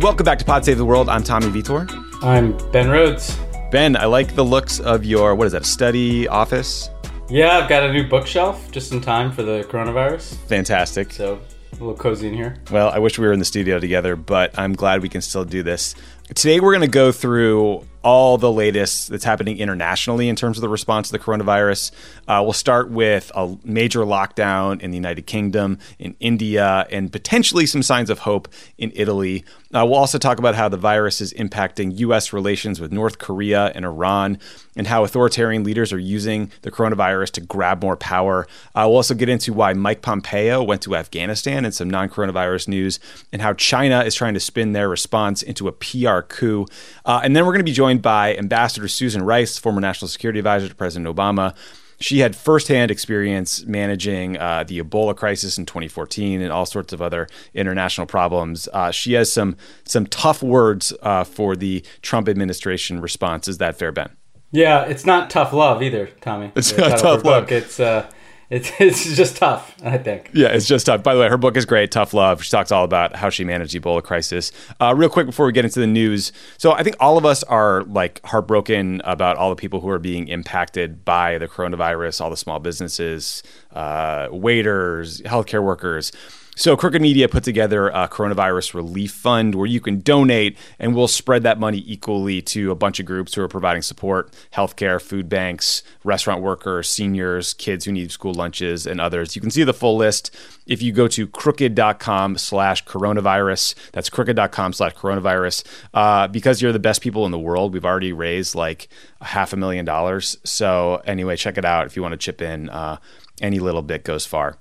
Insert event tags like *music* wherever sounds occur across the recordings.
Welcome back to Pod Save the World. I'm Tommy Vitor. I'm Ben Rhodes. Ben, I like the looks of your, what is that, study office? Yeah, I've got a new bookshelf just in time for the coronavirus. Fantastic. So a little cozy in here. Well, I wish we were in the studio together, but I'm glad we can still do this. Today, we're going to go through all the latest that's happening internationally in terms of the response to the coronavirus. Uh, we'll start with a major lockdown in the United Kingdom, in India, and potentially some signs of hope in Italy. Uh, we'll also talk about how the virus is impacting U.S. relations with North Korea and Iran, and how authoritarian leaders are using the coronavirus to grab more power. Uh, we'll also get into why Mike Pompeo went to Afghanistan and some non coronavirus news, and how China is trying to spin their response into a PR coup. Uh, and then we're going to be joined by Ambassador Susan Rice, former National Security Advisor to President Obama. She had firsthand experience managing uh, the Ebola crisis in 2014 and all sorts of other international problems. Uh, she has some some tough words uh, for the Trump administration response. Is that fair, Ben? Yeah, it's not tough love either, Tommy. It's not tough love. Book. It's uh, it's *laughs* it's just tough, I think. Yeah, it's just tough. By the way, her book is great, Tough Love. She talks all about how she managed Ebola crisis. Uh, real quick before we get into the news, so I think all of us are like heartbroken about all the people who are being impacted by the coronavirus, all the small businesses, uh, waiters, healthcare workers. So, Crooked Media put together a coronavirus relief fund where you can donate, and we'll spread that money equally to a bunch of groups who are providing support healthcare, food banks, restaurant workers, seniors, kids who need school lunches, and others. You can see the full list if you go to crooked.com slash coronavirus. That's crooked.com slash coronavirus. Uh, because you're the best people in the world, we've already raised like half a million dollars. So, anyway, check it out if you want to chip in. Uh, any little bit goes far.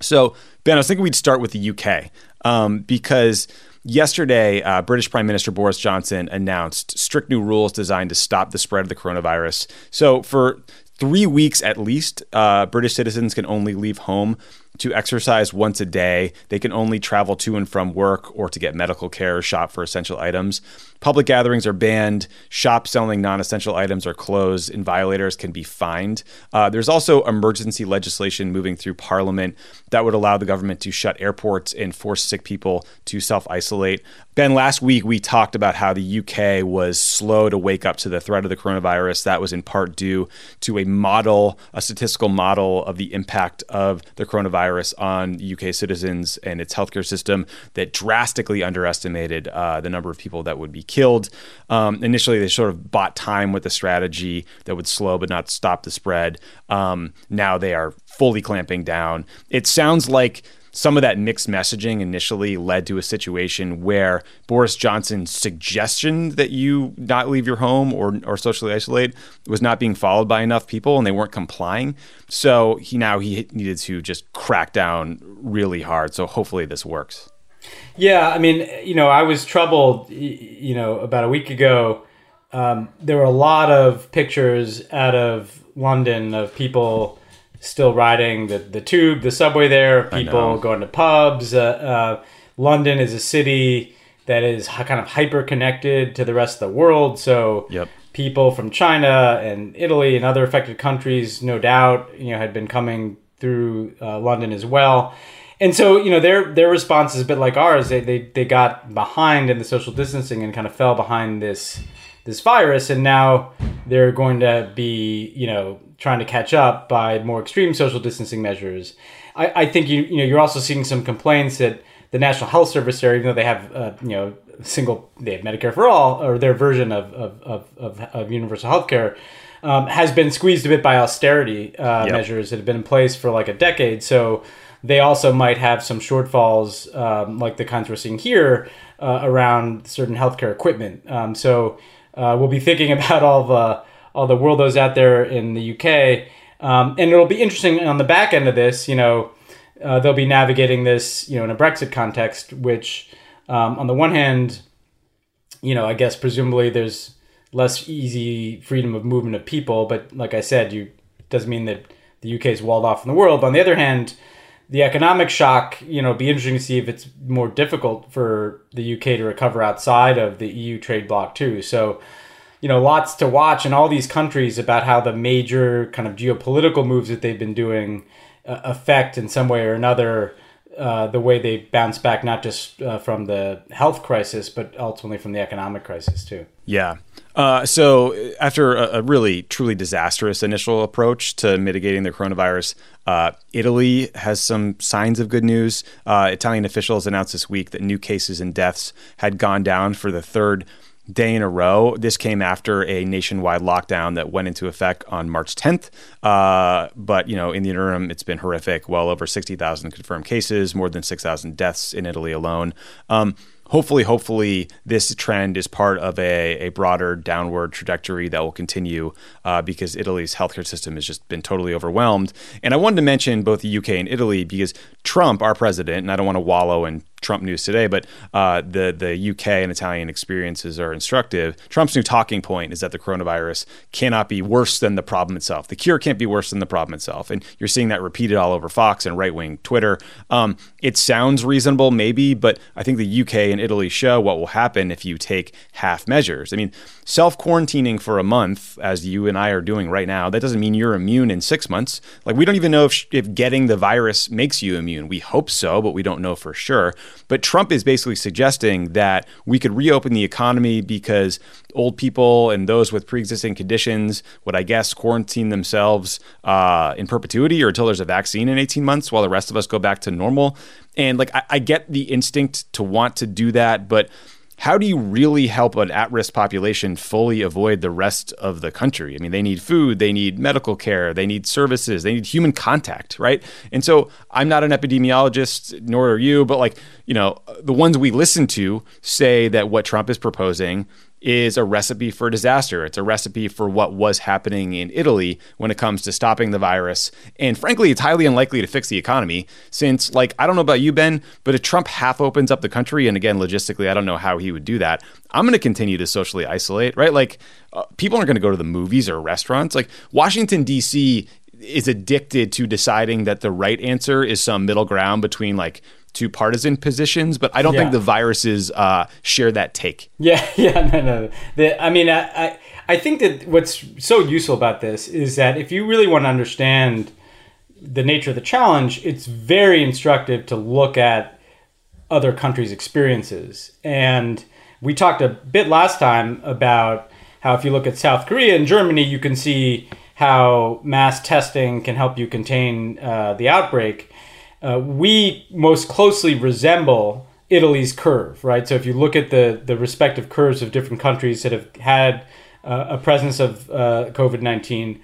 So, Ben, I was thinking we'd start with the UK um, because yesterday, uh, British Prime Minister Boris Johnson announced strict new rules designed to stop the spread of the coronavirus. So, for three weeks at least, uh, British citizens can only leave home to exercise once a day. They can only travel to and from work or to get medical care or shop for essential items. Public gatherings are banned. Shops selling non essential items are closed, and violators can be fined. Uh, there's also emergency legislation moving through Parliament that would allow the government to shut airports and force sick people to self isolate. Ben, last week we talked about how the UK was slow to wake up to the threat of the coronavirus. That was in part due to a model, a statistical model of the impact of the coronavirus on UK citizens and its healthcare system that drastically underestimated uh, the number of people that would be killed. Um, initially, they sort of bought time with a strategy that would slow but not stop the spread. Um, now they are fully clamping down. It sounds like some of that mixed messaging initially led to a situation where Boris Johnson's suggestion that you not leave your home or, or socially isolate was not being followed by enough people and they weren't complying. So he now he needed to just crack down really hard. So hopefully this works. Yeah, I mean, you know, I was troubled, you know, about a week ago. Um, there were a lot of pictures out of London of people still riding the, the tube, the subway there, people going to pubs. Uh, uh, London is a city that is kind of hyper connected to the rest of the world. So Yep. people from China and Italy and other affected countries, no doubt, you know, had been coming through uh, London as well. And so, you know, their their response is a bit like ours. They, they they got behind in the social distancing and kind of fell behind this this virus, and now they're going to be, you know, trying to catch up by more extreme social distancing measures. I, I think you you know you're also seeing some complaints that the National Health Service there, even though they have uh, you know single they have Medicare for all or their version of of of, of, of universal health care. Um, has been squeezed a bit by austerity uh, Yep. measures that have been in place for like a decade. So they also might have some shortfalls, um, like the kinds we're seeing here, uh, around certain healthcare equipment. Um, so uh, we'll be thinking *laughs* about all the all the worldos out there in the UK, um, and it'll be interesting on the back end of this. You know, uh, they'll be navigating this, you know, in a Brexit context, which um, on the one hand, you know, I guess presumably there's less easy freedom of movement of people, but like I said, you doesn't mean that the UK is walled off from the world. On the other hand, the economic shock, you know, be interesting to see if it's more difficult for the UK to recover outside of the EU trade bloc too. So, you know, lots to watch in all these countries about how the major kind of geopolitical moves that they've been doing uh, affect in some way or another uh, the way they bounce back, not just uh, from the health crisis, but ultimately from the economic crisis too. Yeah. Uh, so after a, a, really truly disastrous initial approach to mitigating the coronavirus, uh, Italy has some signs of good news. Uh, Italian officials announced this week that new cases and deaths had gone down for the third day in a row. This came after a nationwide lockdown that went into effect on March 10th. Uh, but you know, in the interim, it's been horrific. Well over 60,000 confirmed cases, more than 6,000 deaths in Italy alone. Um, hopefully, hopefully, this trend is part of a, a broader downward trajectory that will continue uh, because Italy's healthcare system has just been totally overwhelmed. And I wanted to mention both the UK and Italy because Trump, our president, and I don't want to wallow in Trump news today, but uh, the the UK and Italian experiences are instructive. Trump's new talking point is that the coronavirus cannot be worse than the problem itself. The cure can't be worse than the problem itself, and you're seeing that repeated all over Fox and right wing Twitter. Um, it sounds reasonable, maybe, but I think the UK and Italy show what will happen if you take half measures. I mean, self quarantining for a month, as you and I are doing right now, that doesn't mean you're immune in six months. Like we don't even know if if getting the virus makes you immune. We hope so, but we don't know for sure. But Trump is basically suggesting that we could reopen the economy because old people and those with pre-existing conditions would, I guess, quarantine themselves uh, in perpetuity or until there's a vaccine in 18 months, while the rest of us go back to normal. And like, I, I get the instinct to want to do that, but how do you really help an at risk population fully avoid the rest of the country? I mean, they need food, they need medical care, they need services, they need human contact, right? And so I'm not an epidemiologist, nor are you, but like, you know, the ones we listen to say that what Trump is proposing is a recipe for disaster. It's a recipe for what was happening in Italy when it comes to stopping the virus. And frankly, it's highly unlikely to fix the economy since, like, I don't know about you, Ben, but if Trump half opens up the country, and again, logistically, I don't know how he would do that, I'm going to continue to socially isolate, right? Like, uh, people aren't going to go to the movies or restaurants. Like, Washington, D.C. is addicted to deciding that the right answer is some middle ground between, like, two partisan positions, but I don't yeah. think the viruses uh, share that take. Yeah, *laughs* yeah, no, no. The, I mean, I, I, I think that what's so useful about this is that if you really want to understand the nature of the challenge, it's very instructive to look at other countries' experiences. And we talked a bit last time about how if you look at South Korea and Germany, you can see how mass testing can help you contain uh, the outbreak uh, we most closely resemble Italy's curve, right? So if you look at the the respective curves of different countries that have had uh, a presence of uh, COVID nineteen,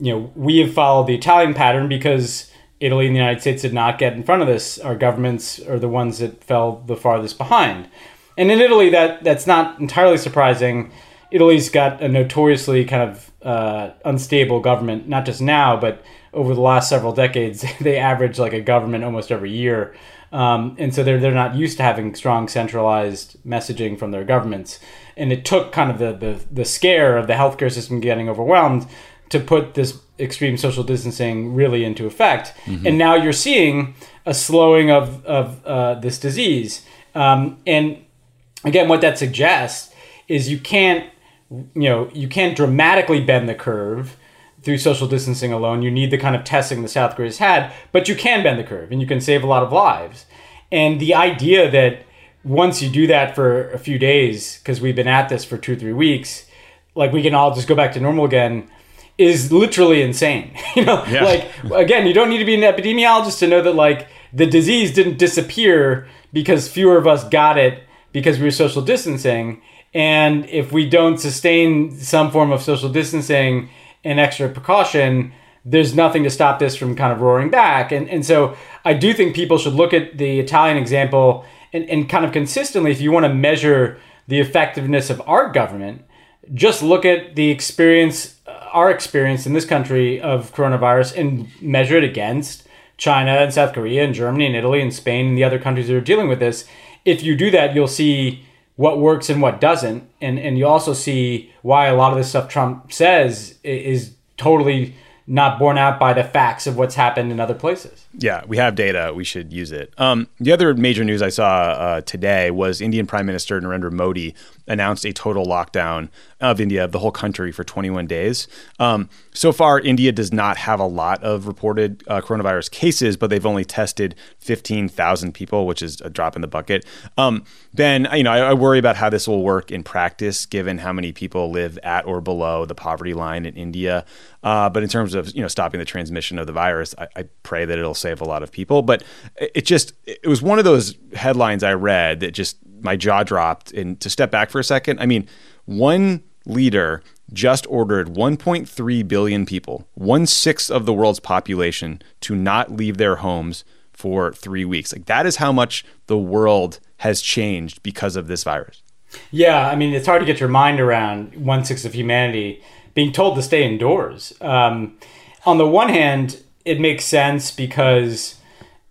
you know, we have followed the Italian pattern because Italy and the United States did not get in front of this. Our governments are the ones that fell the farthest behind, and in Italy, that that's not entirely surprising. Italy's got a notoriously kind of uh, unstable government, not just now, but over the last several decades, *laughs* they average like a government almost every year. Um, and so they're, they're not used to having strong centralized messaging from their governments. And it took kind of the, the, the scare of the healthcare system getting overwhelmed to put this extreme social distancing really into effect. Mm-hmm. And now you're seeing a slowing of, of uh, this disease. Um, and again, what that suggests is you can't, you know, you can't dramatically bend the curve through social distancing alone. You need the kind of testing the South Korea's had, but you can bend the curve and you can save a lot of lives. And the idea that once you do that for a few days, because we've been at this for two three weeks, like we can all just go back to normal again is literally insane. *laughs* you know, yeah. like again, you don't need to be an epidemiologist to know that like the disease didn't disappear because fewer of us got it because we were social distancing. And if we don't sustain some form of social distancing and extra precaution, there's nothing to stop this from kind of roaring back. And, and so I do think people should look at the Italian example and, and kind of consistently, if you want to measure the effectiveness of our government, just look at the experience, uh, our experience in this country of coronavirus and measure it against China and South Korea and Germany and Italy and Spain and the other countries that are dealing with this. If you do that, you'll see what works and what doesn't, and and you also see why a lot of the stuff Trump says is totally not borne out by the facts of what's happened in other places. Yeah, we have data. We should use it. Um, the other major news I saw uh, today was Indian Prime Minister Narendra Modi announced a total lockdown of India, of the whole country for 21 days. Um, so far, India does not have a lot of reported uh, coronavirus cases, but they've only tested 15,000 people, which is a drop in the bucket. Um, ben, you know, I, I, worry about how this will work in practice, given how many people live at or below the poverty line in India. Uh, but in terms of you know stopping the transmission of the virus, I, I pray that it'll save a lot of people. But it, it just it was one of those headlines I read that just my jaw dropped. And to step back for a second, I mean, one leader just ordered 1.3 billion people, one sixth of the world's population, to not leave their homes for three weeks. Like that is how much the world has changed because of this virus. Yeah, I mean, it's hard to get your mind around one sixth of humanity being told to stay indoors. Um, on the one hand, it makes sense because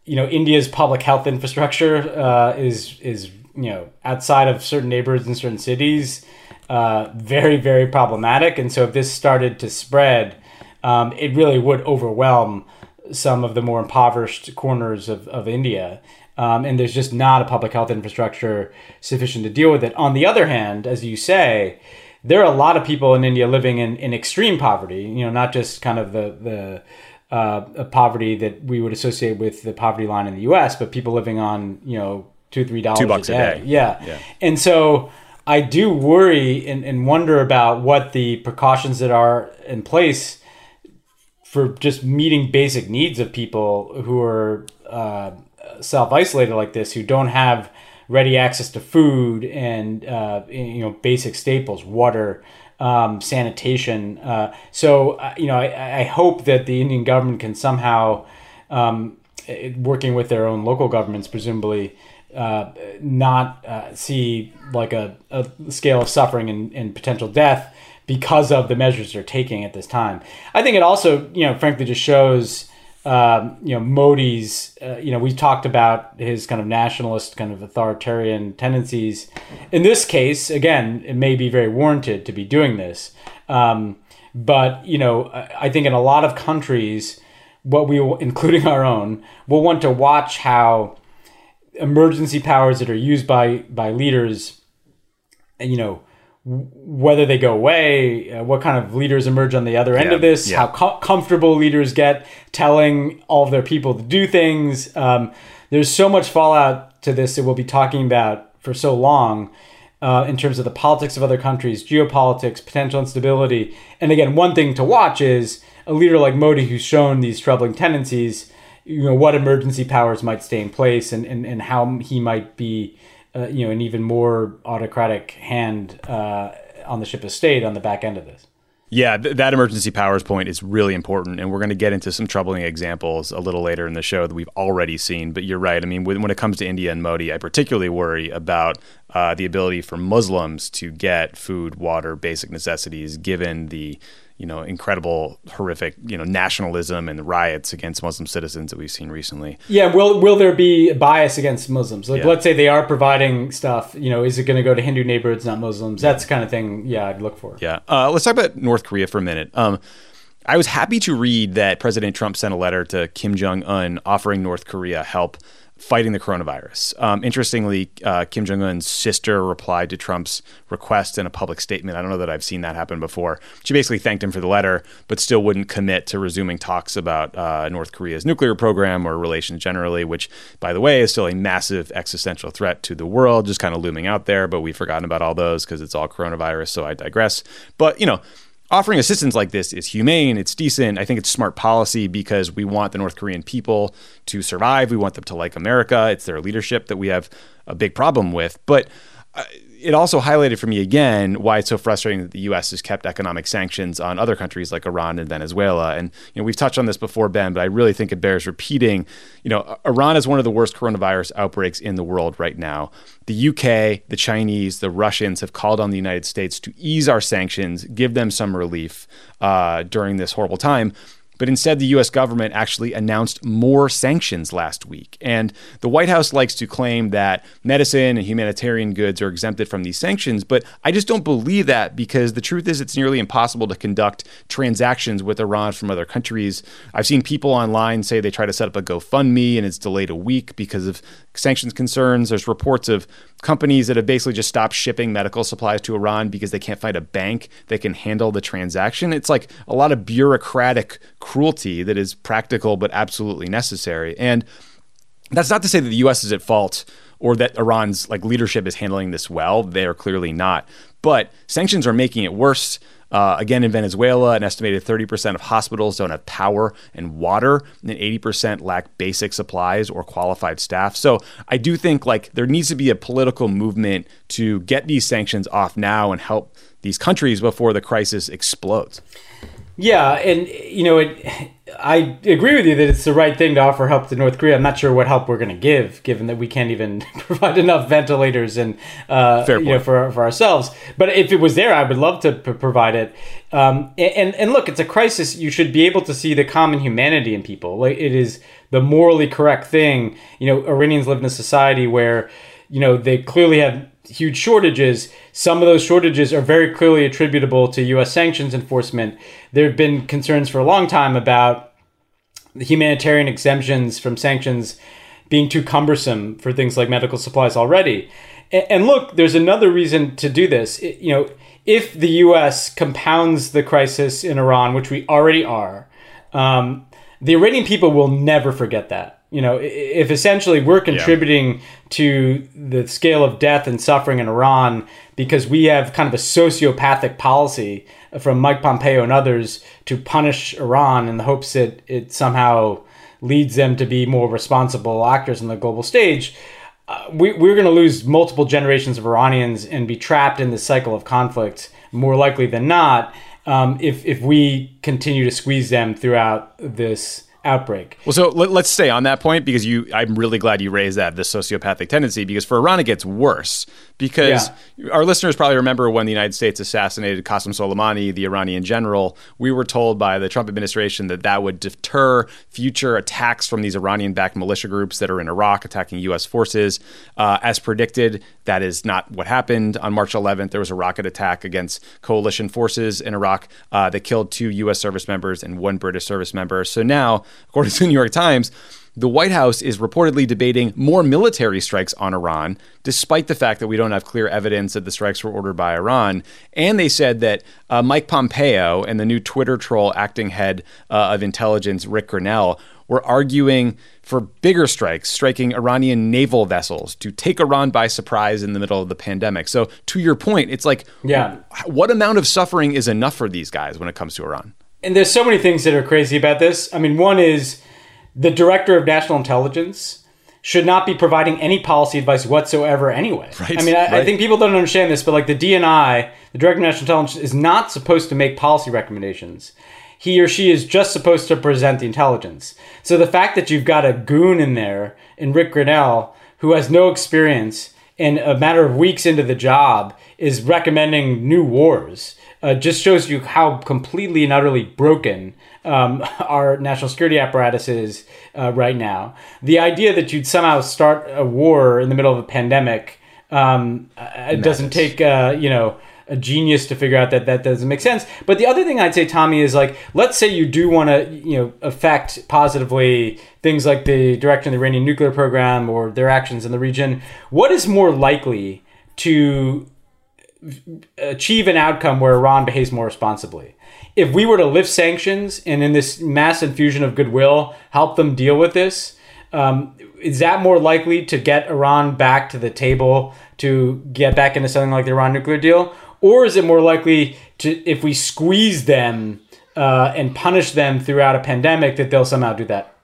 you know India's public health infrastructure uh, is is you know outside of certain neighborhoods in certain cities uh, very very problematic and so if this started to spread um, it really would overwhelm some of the more impoverished corners of, of india um, and there's just not a public health infrastructure sufficient to deal with it on the other hand as you say there are a lot of people in india living in, in extreme poverty you know not just kind of the the uh, poverty that we would associate with the poverty line in the U.S., but people living on you know two three dollars two bucks a day. A day. Yeah. yeah. And so I do worry and, and wonder about what the precautions that are in place for just meeting basic needs of people who are uh, self isolated like this, who don't have ready access to food and uh, you know basic staples, water. Um, sanitation. Uh, so, uh, you know, I, I, hope that the Indian government can somehow, um, working with their own local governments, presumably, uh, not uh, see like a, a, scale of suffering and, and, potential death because of the measures they're taking at this time. I think it also, you know, frankly, just shows, um, you know, Modi's, uh, you know, we talked about his kind of nationalist, kind of authoritarian tendencies. In this case, again, it may be very warranted to be doing this. Um, but, you know, I think in a lot of countries, what we, including our own, will want to watch how emergency powers that are used by by leaders you know whether they go away uh, what kind of leaders emerge on the other end yeah, of this yeah. how co- comfortable leaders get telling all of their people to do things. Um, there's so much fallout to this that we'll be talking about for so long uh, in terms of the politics of other countries geopolitics potential instability. And again one thing to watch is a leader like modi who's shown these troubling tendencies you know what emergency powers might stay in place and, and, and how he might be uh, you know an even more autocratic hand uh, on the ship of state on the back end of this yeah, th- that emergency powers point is really important, and we're going to get into some troubling examples a little later in the show that we've already seen. But you're right. I mean, when, when it comes to India and Modi, I particularly worry about uh, the ability for Muslims to get food, water, basic necessities, given the you know, incredible, horrific, you know, nationalism and riots against Muslim citizens that we've seen recently. Yeah, will will there be bias against Muslims? Like, yeah. let's say they are providing stuff. You know, is it going to go to Hindu neighborhoods, not Muslims? That's the kind of thing. Yeah, I'd look for. Yeah. Uh, let's talk about North Korea for a minute. Um, I was happy to read that President Trump sent a letter to Kim Jong Un offering North Korea help fighting the coronavirus. Um, interestingly, uh, Kim Jong Un's sister replied to Trump's request in a public statement. I don't know that I've seen that happen before. She basically thanked him for the letter, but still wouldn't commit to resuming talks about uh, North Korea's nuclear program or relations generally, which, by the way, is still a massive existential threat to the world, just kind of looming out there. But we've forgotten about all those because it's all coronavirus. So I digress. But, you know, offering assistance like this is humane, it's decent. I think it's smart policy because we want the North Korean people to survive. We want them to like America. It's their leadership that we have a big problem with. But uh, it also highlighted for me again why it's so frustrating that the U.S. has kept economic sanctions on other countries like Iran and Venezuela. And you know we've touched on this before, Ben, but I really think it bears repeating. You know, Iran is one of the worst coronavirus outbreaks in the world right now. The UK, the Chinese, the Russians have called on the United States to ease our sanctions, give them some relief uh, during this horrible time. But instead, the US government actually announced more sanctions last week. And the White House likes to claim that medicine and humanitarian goods are exempted from these sanctions. But I just don't believe that because the truth is, it's nearly impossible to conduct transactions with Iran from other countries. I've seen people online say they try to set up a GoFundMe and it's delayed a week because of sanctions concerns. There's reports of companies that have basically just stopped shipping medical supplies to Iran because they can't find a bank that can handle the transaction. It's like a lot of bureaucratic cruelty that is practical but absolutely necessary. And that's not to say that the US is at fault or that Iran's like leadership is handling this well. They are clearly not. But sanctions are making it worse. Uh, again, in Venezuela, an estimated 30% of hospitals don't have power and water, and 80% lack basic supplies or qualified staff. So I do think like there needs to be a political movement to get these sanctions off now and help these countries before the crisis explodes. Yeah, and you know, it, I agree with you that it's the right thing to offer help to North Korea. I'm not sure what help we're going to give, given that we can't even *laughs* provide enough ventilators and uh, you know for for ourselves. But if it was there, I would love to p- provide it. Um, and and look, it's a crisis. You should be able to see the common humanity in people. Like it is the morally correct thing. You know, Iranians live in a society where you know they clearly have huge shortages. Some of those shortages are very clearly attributable to U.S. sanctions enforcement. There have been concerns for a long time about the humanitarian exemptions from sanctions being too cumbersome for things like medical supplies already. And, look, there's another reason to do this. You know, if the U.S. compounds the crisis in Iran, which we already are, um, the Iranian people will never forget that you know, if essentially we're contributing yeah. to the scale of death and suffering in Iran because we have kind of a sociopathic policy from Mike Pompeo and others to punish Iran in the hopes that it somehow leads them to be more responsible actors on the global stage, uh, we, we're going to lose multiple generations of Iranians and be trapped in this cycle of conflict more likely than not um, if, if we continue to squeeze them throughout this outbreak. Well, so let, us stay on that point because you. I'm really glad you raised that the sociopathic tendency because for Iran it gets worse because yeah. our listeners probably remember when the United States assassinated Qasem Soleimani, the Iranian general. We were told by the Trump administration that that would deter future attacks from these Iranian-backed militia groups that are in Iraq attacking U.S. forces. Uh, as predicted, that is not what happened. On March 11th, there was a rocket attack against coalition forces in Iraq uh, that killed two U.S. service members and one British service member. So now, according to the New York Times the White House is reportedly debating more military strikes on Iran, despite the fact that we don't have clear evidence that the strikes were ordered by Iran. And they said that uh, Mike Pompeo and the new Twitter troll acting head uh, of intelligence, Rick Grenell, were arguing for bigger strikes, striking Iranian naval vessels to take Iran by surprise in the middle of the pandemic. So, to your point, it's like, yeah. what amount of suffering is enough for these guys when it comes to Iran? And there's so many things that are crazy about this. I mean, one is the director of national intelligence should not be providing any policy advice whatsoever anyway. Right, I mean, I, right. I, think people don't understand this, but like the DNI, the director of national intelligence, is not supposed to make policy recommendations. He or she is just supposed to present the intelligence. So the fact that you've got a goon in there, in Rick Grenell, who has no experience, and a matter of weeks into the job, is recommending new wars, uh, just shows you how completely and utterly broken um, *laughs* our national security apparatus is uh, right now. The idea that you'd somehow start a war in the middle of a pandemic um, uh, doesn't take uh, you know a genius to figure out that that doesn't make sense. But the other thing I'd say, Tommy, is like let's say you do want to you know affect positively things like the direction of the Iranian nuclear program or their actions in the region. What is more likely to achieve an outcome where Iran behaves more responsibly? if we were to lift sanctions and in this mass infusion of goodwill help them deal with this, um, is that more likely to get Iran back to the table to get back into something like the Iran nuclear deal? Or is it more likely to, if we squeeze them uh, and punish them throughout a pandemic, that they'll somehow do that?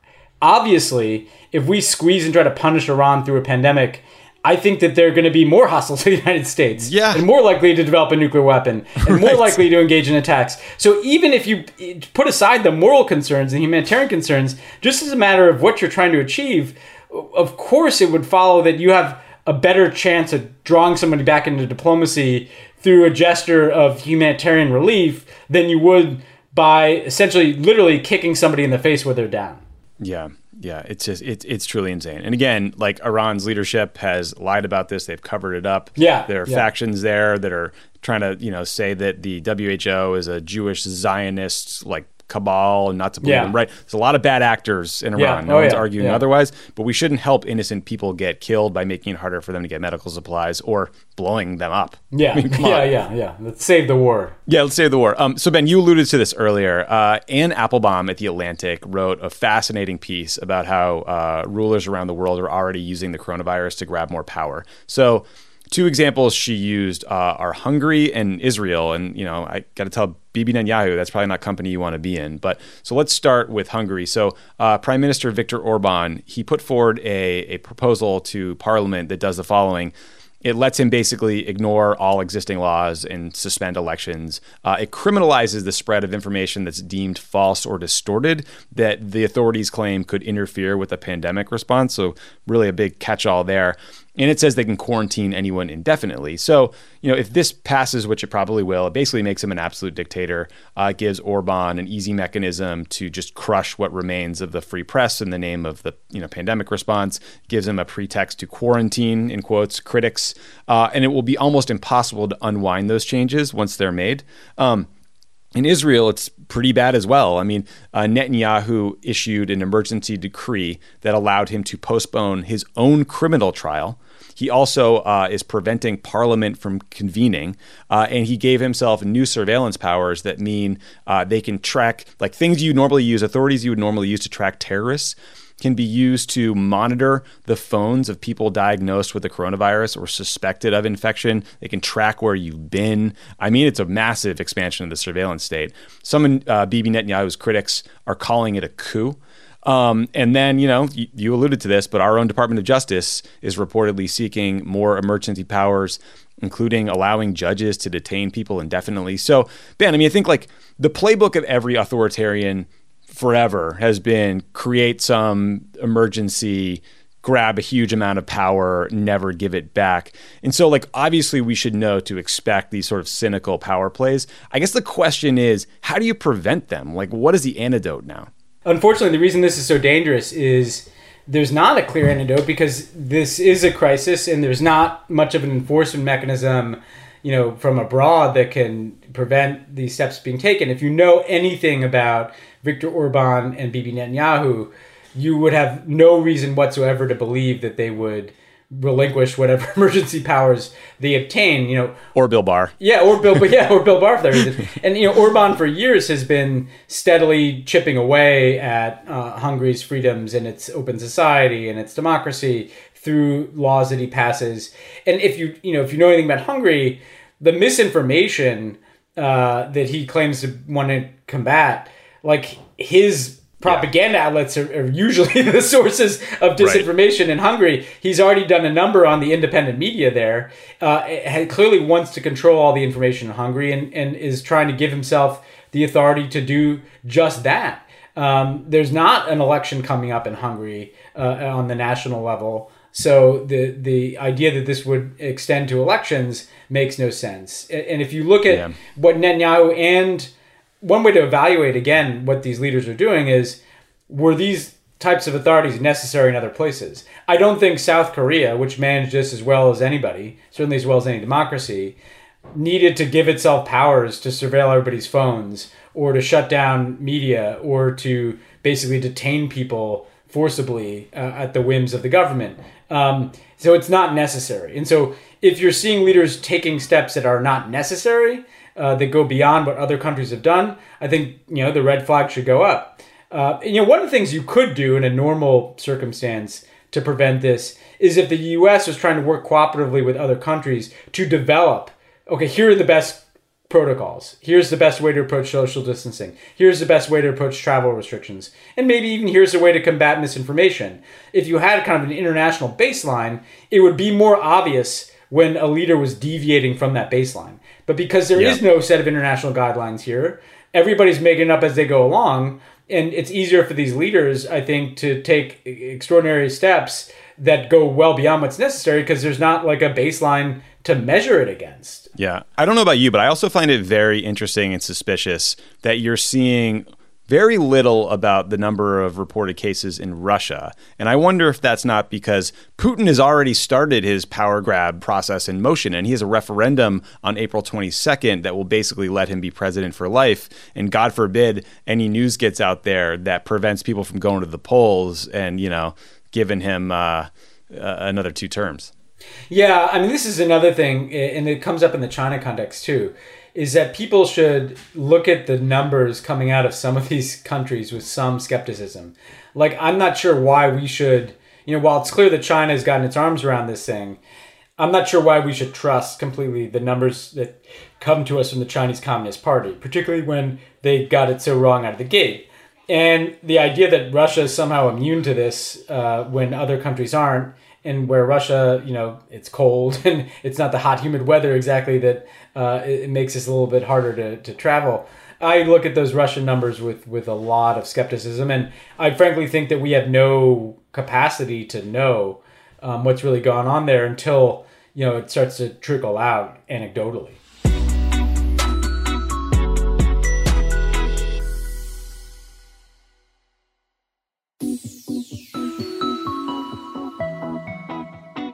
Obviously, if we squeeze and try to punish Iran through a pandemic, I think that they're going to be more hostile to the United States. Yeah. And more likely to develop a nuclear weapon and right. more likely to engage in attacks. So even if you eh, put aside the moral concerns and humanitarian concerns, just as a matter of what you're trying to achieve, of course it would follow that you have a better chance of drawing somebody back into diplomacy through a gesture of humanitarian relief than you would by essentially literally kicking somebody in the face where they're down. Yeah yeah, it's just it's it's truly insane. And again, like Iran's leadership has lied about this. They've covered it up. Yeah, there are yeah. factions there that are trying to you know say that the WHO is a Jewish Zionist like cabal and not to believe Yeah. them right. There's a lot of bad actors in Iran. Yeah. No Oh, one's yeah. arguing otherwise, but we shouldn't help innocent people get killed by making it harder for them to get medical supplies or blowing them up. *laughs* Yeah, I mean, yeah, yeah, yeah. Let's save the war. Yeah, let's save the war. Um, so Ben, you alluded to this earlier. Uh, Anne Applebaum at the Atlantic wrote a fascinating piece about how uh, rulers around the world are already using the coronavirus to grab more power. So, two examples she used uh, are Hungary and Israel. And you know, I got to tell Bibi Netanyahu that's probably not company you want to be in. But so let's start with Hungary. So, uh, Prime Minister Viktor Orban he put forward a, a proposal to Parliament that does the following it lets him basically ignore all existing laws and suspend elections. Uh, it criminalizes the spread of information that's deemed false or distorted that the authorities claim could interfere with a pandemic response. So, really a big catch all there. And it says they can quarantine anyone indefinitely. So, you know, if this passes, which it probably will, it basically makes him an absolute dictator. Uh, it gives Orban an easy mechanism to just crush what remains of the free press in the name of the you know pandemic response. Gives him a pretext to quarantine in quotes critics, uh, and it will be almost impossible to unwind those changes once they're made. Um, in Israel, it's pretty bad as well. I mean, uh, Netanyahu issued an emergency decree that allowed him to postpone his own criminal trial. He also uh, is preventing parliament from convening, uh, and he gave himself new surveillance powers that mean uh, they can track like things you normally use, authorities you would normally use to track terrorists can be used to monitor the phones of people diagnosed with the coronavirus or suspected of infection. They can track where you've been. I mean, it's a massive expansion of the surveillance state. Some uh, Bibi Netanyahu's critics are calling it a coup. Um, and then, you know, you, you alluded to this, but our own Department of Justice is reportedly seeking more emergency powers, including allowing judges to detain people indefinitely. So, Ben, I mean, I think like the playbook of every authoritarian forever has been create some emergency grab a huge amount of power never give it back. And so like obviously we should know to expect these sort of cynical power plays. I guess the question is how do you prevent them? Like what is the antidote now? Unfortunately, the reason this is so dangerous is there's not a clear antidote because this is a crisis and there's not much of an enforcement mechanism, you know, from abroad that can prevent these steps being taken. If you know anything about Viktor Orban and Bibi Netanyahu, you would have no reason whatsoever to believe that they would relinquish whatever *laughs* emergency powers they obtain. You know, or bill barr yeah, or Bill, but yeah, or Bill Barr for that reason. *laughs* And you know, Orban for years has been steadily chipping away at uh, Hungary's freedoms and its open society and its democracy through laws that he passes. And if you you know if you know anything about Hungary, the misinformation uh, that he claims to want to combat, like his propaganda outlets are, are usually *laughs* the sources of disinformation in Hungary. He's already done a number on the independent media there. Uh, and clearly wants to control all the information in Hungary and, and is trying to give himself the authority to do just that. Um, there's not an election coming up in Hungary uh, on the national level. So the the idea that this would extend to elections makes no sense. And if you look at Yeah. what Netanyahu and one way to evaluate again what these leaders are doing is were these types of authorities necessary in other places? I don't think South Korea, which managed this as well as anybody, certainly as well as any democracy, needed to give itself powers to surveil everybody's phones or to shut down media or to basically detain people forcibly uh, at the whims of the government. Um, so it's not necessary. And so if you're seeing leaders taking steps that are not necessary, uh, that go beyond what other countries have done, I think you know the red flag should go up. Uh, you know, one of the things you could do in a normal circumstance to prevent this is if the U.S. was trying to work cooperatively with other countries to develop. Okay, here are the best protocols. Here's the best way to approach social distancing. Here's the best way to approach travel restrictions. And maybe even here's a way to combat misinformation. If you had kind of an international baseline, it would be more obvious when a leader was deviating from that baseline. But because there is Yeah. no set of international guidelines here, everybody's making it up as they go along. And it's easier for these leaders, I think, to take extraordinary steps that go well beyond what's necessary because there's not like a baseline to measure it against. Yeah. I don't know about you, but I also find it very interesting and suspicious that you're seeing very little about the number of reported cases in Russia. And I wonder if that's not because Putin has already started his power grab process in motion, and he has a referendum on April 22nd that will basically let him be president for life. And God forbid any news gets out there that prevents people from going to the polls and, you know, giving him uh, uh, another two terms. Yeah, I mean, this is another thing, and it comes up in the China context too is that people should look at the numbers coming out of some of these countries with some skepticism. Like, I'm not sure why we should, you know, while it's clear that China has gotten its arms around this thing, I'm not sure why we should trust completely the numbers that come to us from the Chinese Communist Party, particularly when they got it so wrong out of the gate. And the idea that Russia is somehow immune to this uh, when other countries aren't and where Russia, you know, it's cold *laughs* and it's not the hot, humid weather exactly that uh, it, it, makes this a little bit harder to, to travel. I look at those Russian numbers with, with a lot of skepticism, and I frankly think that we have no capacity to know um, what's really going on there until you know it starts to trickle out anecdotally.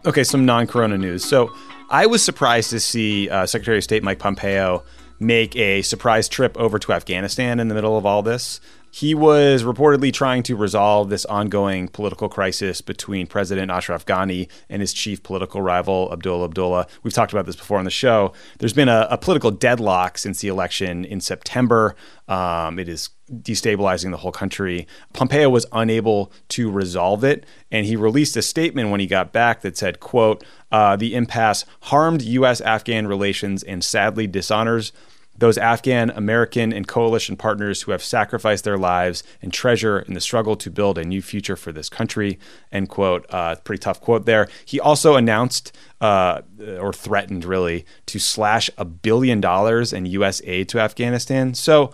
Okay, some non corona news. So I was surprised to see uh, Secretary of State Mike Pompeo make a surprise trip over to Afghanistan in the middle of all this. He was reportedly trying to resolve this ongoing political crisis between President Ashraf Ghani and his chief political rival, Abdullah Abdullah. We've talked about this before on the show. There's been a, a political deadlock since the election in September. Um, it is destabilizing the whole country. Pompeo was unable to resolve it, and he released a statement when he got back that said, quote, uh, the impasse harmed U.S.-Afghan relations and sadly dishonors those Afghan, American, and coalition partners who have sacrificed their lives and treasure in the struggle to build a new future for this country. End quote. Uh, pretty tough quote there. He also announced uh, or threatened, really, to slash a billion dollars in U.S. aid to Afghanistan. So,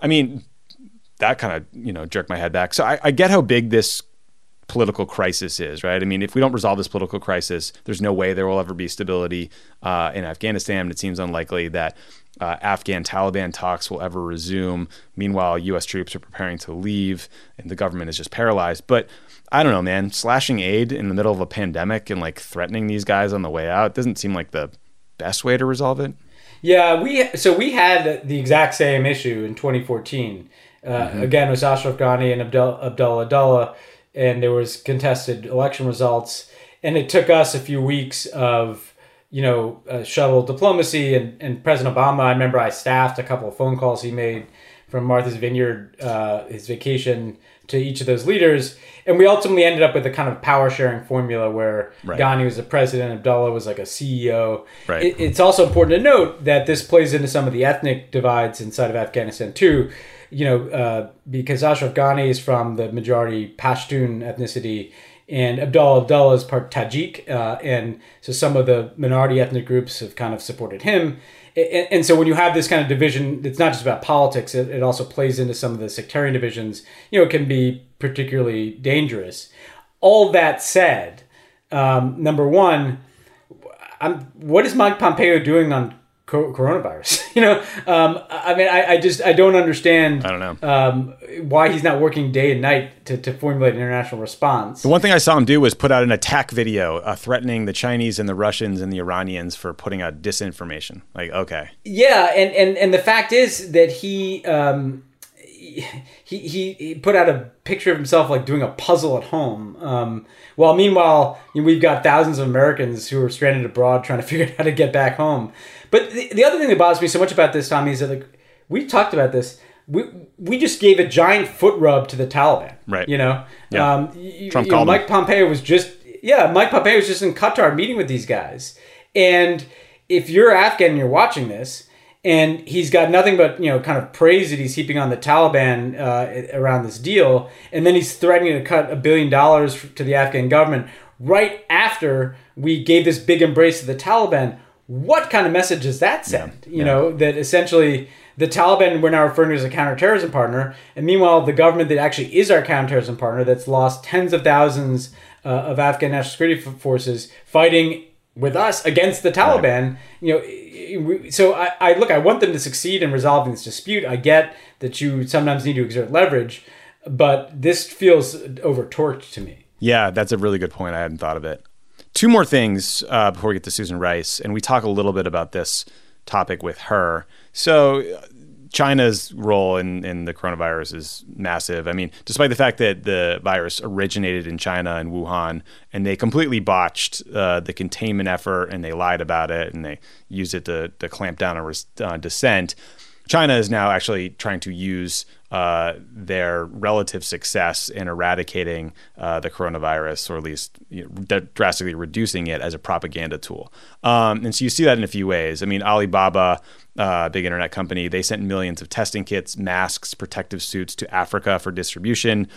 I mean, that kind of you know jerked my head back. So I, I get how big this political crisis is, right? I mean, if we don't resolve this political crisis, there's no way there will ever be stability uh, in Afghanistan. It seems unlikely that uh, Afghan Taliban talks will ever resume. Meanwhile, U.S. troops are preparing to leave, and the government is just paralyzed. But I don't know, man. Slashing aid in the middle of a pandemic and like threatening these guys on the way out doesn't seem like the best way to resolve it. Yeah, we so we had the exact same issue in 2014. Uh, mm-hmm. Again, with Ashraf Ghani and Abdul, Abdullah Abdullah, and there was contested election results, and it took us a few weeks of you know, uh, shuttle diplomacy. And, and President Obama, I remember I staffed a couple of phone calls he made from Martha's Vineyard, uh, his vacation to each of those leaders. And we ultimately ended up with a kind of power sharing formula where right. Ghani was the president, Abdullah was like a CEO. Right. It, it's also important to note that this plays into some of the ethnic divides inside of Afghanistan too. You know, uh, because Ashraf Ghani is from the majority Pashtun ethnicity and Abdullah Abdullah is part Tajik, uh, and so some of the minority ethnic groups have kind of supported him. And, and, so when you have this kind of division, it's not just about politics; it, it also plays into some of the sectarian divisions. You know, it can be particularly dangerous. All that said, um, number one, I'm, what is Mike Pompeo doing on coronavirus. *laughs* you know, um, I mean, I, I, just I don't understand. I don't know um, why he's not working day and night to, to formulate an international response. The one thing I saw him do was put out an attack video uh, threatening the Chinese and the Russians and the Iranians for putting out disinformation. Like, okay, yeah, and and and the fact is that he. Um, he, he, he put out a picture of himself like doing a puzzle at home. Um, while meanwhile, you know, we've got thousands of Americans who are stranded abroad trying to *laughs* figure out how to get back home. But the, the other thing that bothers me so much about this, Tommy, is that like we talked about this. We we just gave a giant foot rub to the Taliban. Right. You know. Yeah. Um, you, Trump you called know, Mike Pompeo was just yeah. Mike Pompeo was just in Qatar meeting with these guys, and if you're Afghan and you're watching this and he's got nothing but you know kind of praise that he's heaping on the Taliban uh, around this deal, and then he's threatening to cut a billion dollars to the Afghan government right after we gave this big embrace to the Taliban. What kind of message does that send? Yeah, you yeah. know that essentially the Taliban we're now referring to as a counterterrorism partner, and meanwhile the government that actually is our counterterrorism partner that's lost tens of thousands uh, of Afghan national security forces fighting with us against the Taliban. You know, so I, I look. I want them to succeed in resolving this dispute. I get that you sometimes need to exert leverage, but this feels over torqued to me. Yeah, that's a really good point. I hadn't thought of it. Two more things uh, before we get to Susan Rice, and we talk a little bit about this topic with her. So, China's role in, in the coronavirus is massive. I mean, despite the fact that the virus originated in China and Wuhan, and they completely botched uh, the containment effort and they lied about it and they used it to, to clamp down on uh, dissent, China is now actually trying to use uh, their relative success in eradicating uh, the coronavirus, or at least you know, drastically reducing it as a propaganda tool. Um, and so you see that in a few ways. I mean, Alibaba, uh, big internet company, they sent millions of testing kits, masks, protective suits to Africa for distribution.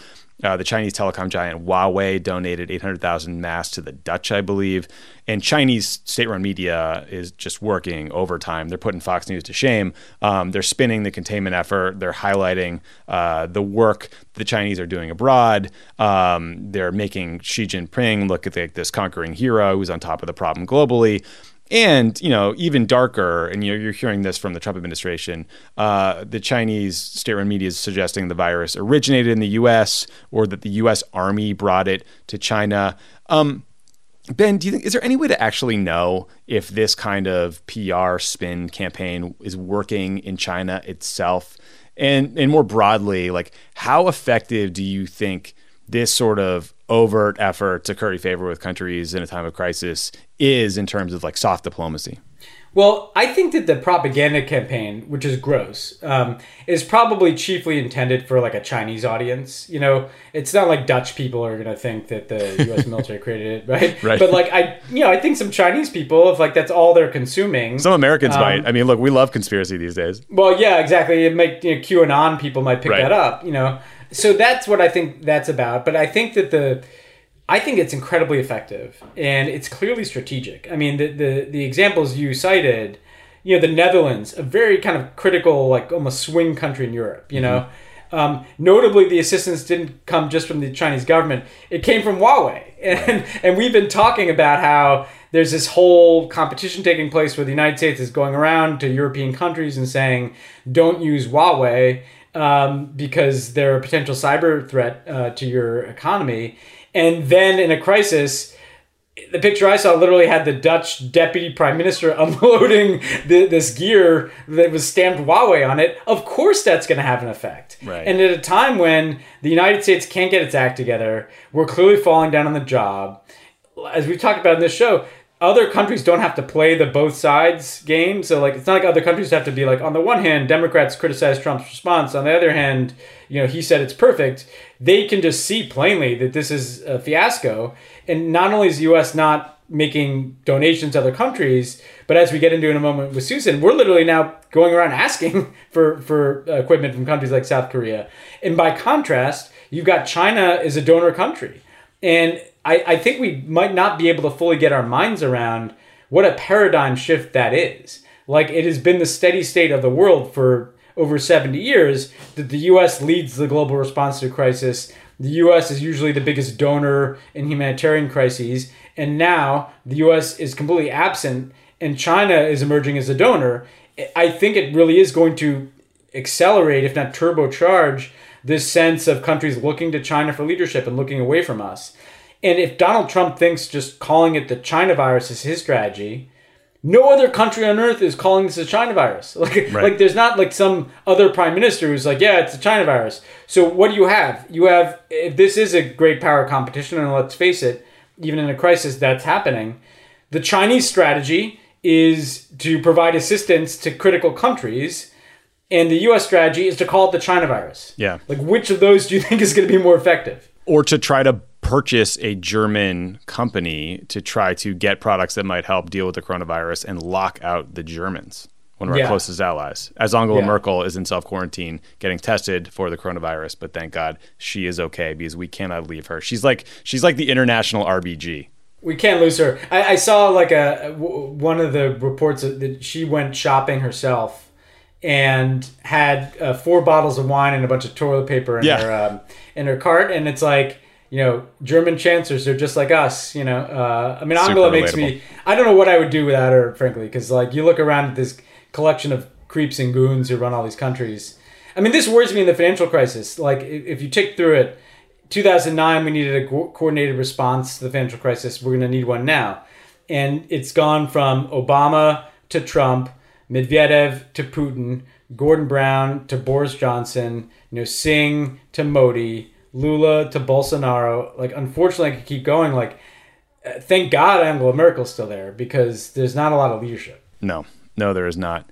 Uh, the Chinese telecom giant Huawei donated 800,000 masks to the Dutch, I believe. And Chinese state run media is just working overtime. They're putting Fox News to shame. Um, they're spinning the containment effort. They're highlighting uh, the work the Chinese are doing abroad. Um, they're making Xi Jinping look like this conquering hero who's on top of the problem globally. And you know, even darker, and you're, you're hearing this from the Trump administration. Uh, the Chinese state-run media is suggesting the virus originated in the U.S. or that the U.S. Army brought it to China. Um, ben, do you think is there any way to actually know if this kind of PR spin campaign is working in China itself? And and more broadly, like how effective do you think this sort of overt effort to curry favor with countries in a time of crisis is in terms of like soft diplomacy? Well, I think that the propaganda campaign, which is gross, um, is probably chiefly intended for like a Chinese audience. You know, it's not like Dutch people are going to think that the *laughs* U.S. military created it, right? Right. But like I, you know, I think some Chinese people, if like that's all they're consuming, some Americans um, might. I mean, look, we love conspiracy these days. Well, yeah, exactly. It might you know, QAnon people might pick right. that up. You know, so that's what I think that's about. But I think that the I think it's incredibly effective and it's clearly strategic. I mean, the, the, the examples you cited, you know, the Netherlands, a very kind of critical, like almost swing country in Europe, you know. Mm-hmm. Um, notably, the assistance didn't come just from the Chinese government; it came from Huawei, *laughs* and and we've been talking about how there's this whole competition taking place where the United States is going around to European countries and saying, "Don't use Huawei." Um, because they're a potential cyber threat uh, to your economy. And then in a crisis, the picture I saw literally had the Dutch deputy prime minister *laughs* unloading the, this gear that was stamped Huawei on it. Of course, that's going to have an effect. Right. And at a time when the United States can't get its act together, we're clearly falling down on the job. As we talked about in this show, other countries don't have to play the both sides game. So like it's not like other countries have to be like on the one hand Democrats criticize Trump's response, on the other hand, you know, he said it's perfect. They can just see plainly that this is a fiasco. And not only is the US not making donations to other countries, but as we get into in a moment with Susan, we're literally now going around *laughs* asking for for equipment from countries like South Korea. And by contrast, you've got China is a donor country. And I, I think we might not be able to fully get our minds around what a paradigm shift that is. Like it has been the steady state of the world for over 70 years that the US leads the global response to crisis. The US is usually the biggest donor in humanitarian crises. And now the US is completely absent and China is emerging as a donor. I think it really is going to accelerate, if not turbocharge, this sense of countries looking to China for leadership and looking away from us. And if Donald Trump thinks just calling it the China virus is his strategy, no other country on earth is calling this a China virus. *laughs* Like, right. like there's not like some other prime minister who's like, yeah, it's a China virus. So what do you have? You have if this is a great power competition, and let's face it, even in a crisis that's happening, the Chinese strategy is to provide assistance to critical countries. And the U.S. strategy is to call it the China virus. Yeah. Like, which of those do you *laughs* think is going to be more effective? Or to try to purchase a German company to try to get products that might help deal with the coronavirus and lock out the Germans, one of our yeah. closest allies. As Angela yeah. Merkel is in self quarantine getting tested for the coronavirus, but thank God she is okay because we cannot leave her. She's like she's like the international RBG. We can't lose her. I, I saw like a one of the reports that she went shopping herself and had uh, four bottles of wine and a bunch of toilet paper in yeah. her um, in her cart, and it's like you know, German chancellors are just like us. You know, uh, I mean, Super Angela makes relatable. me. I don't know what I would do without her, frankly, because like you look around at this collection of creeps and goons who run all these countries. I mean, this worries me in the financial crisis. Like, if, if you tick through it, 2009 we needed a co- coordinated response to the financial crisis. We're going to need one now, and it's gone from Obama to Trump, Medvedev to Putin, Gordon Brown to Boris Johnson, you know, Singh to Modi, Lula to Bolsonaro. Like, unfortunately, I could keep going. Like, uh, thank God Angela Merkel's still there because there's not a lot of leadership. No, no, there is not.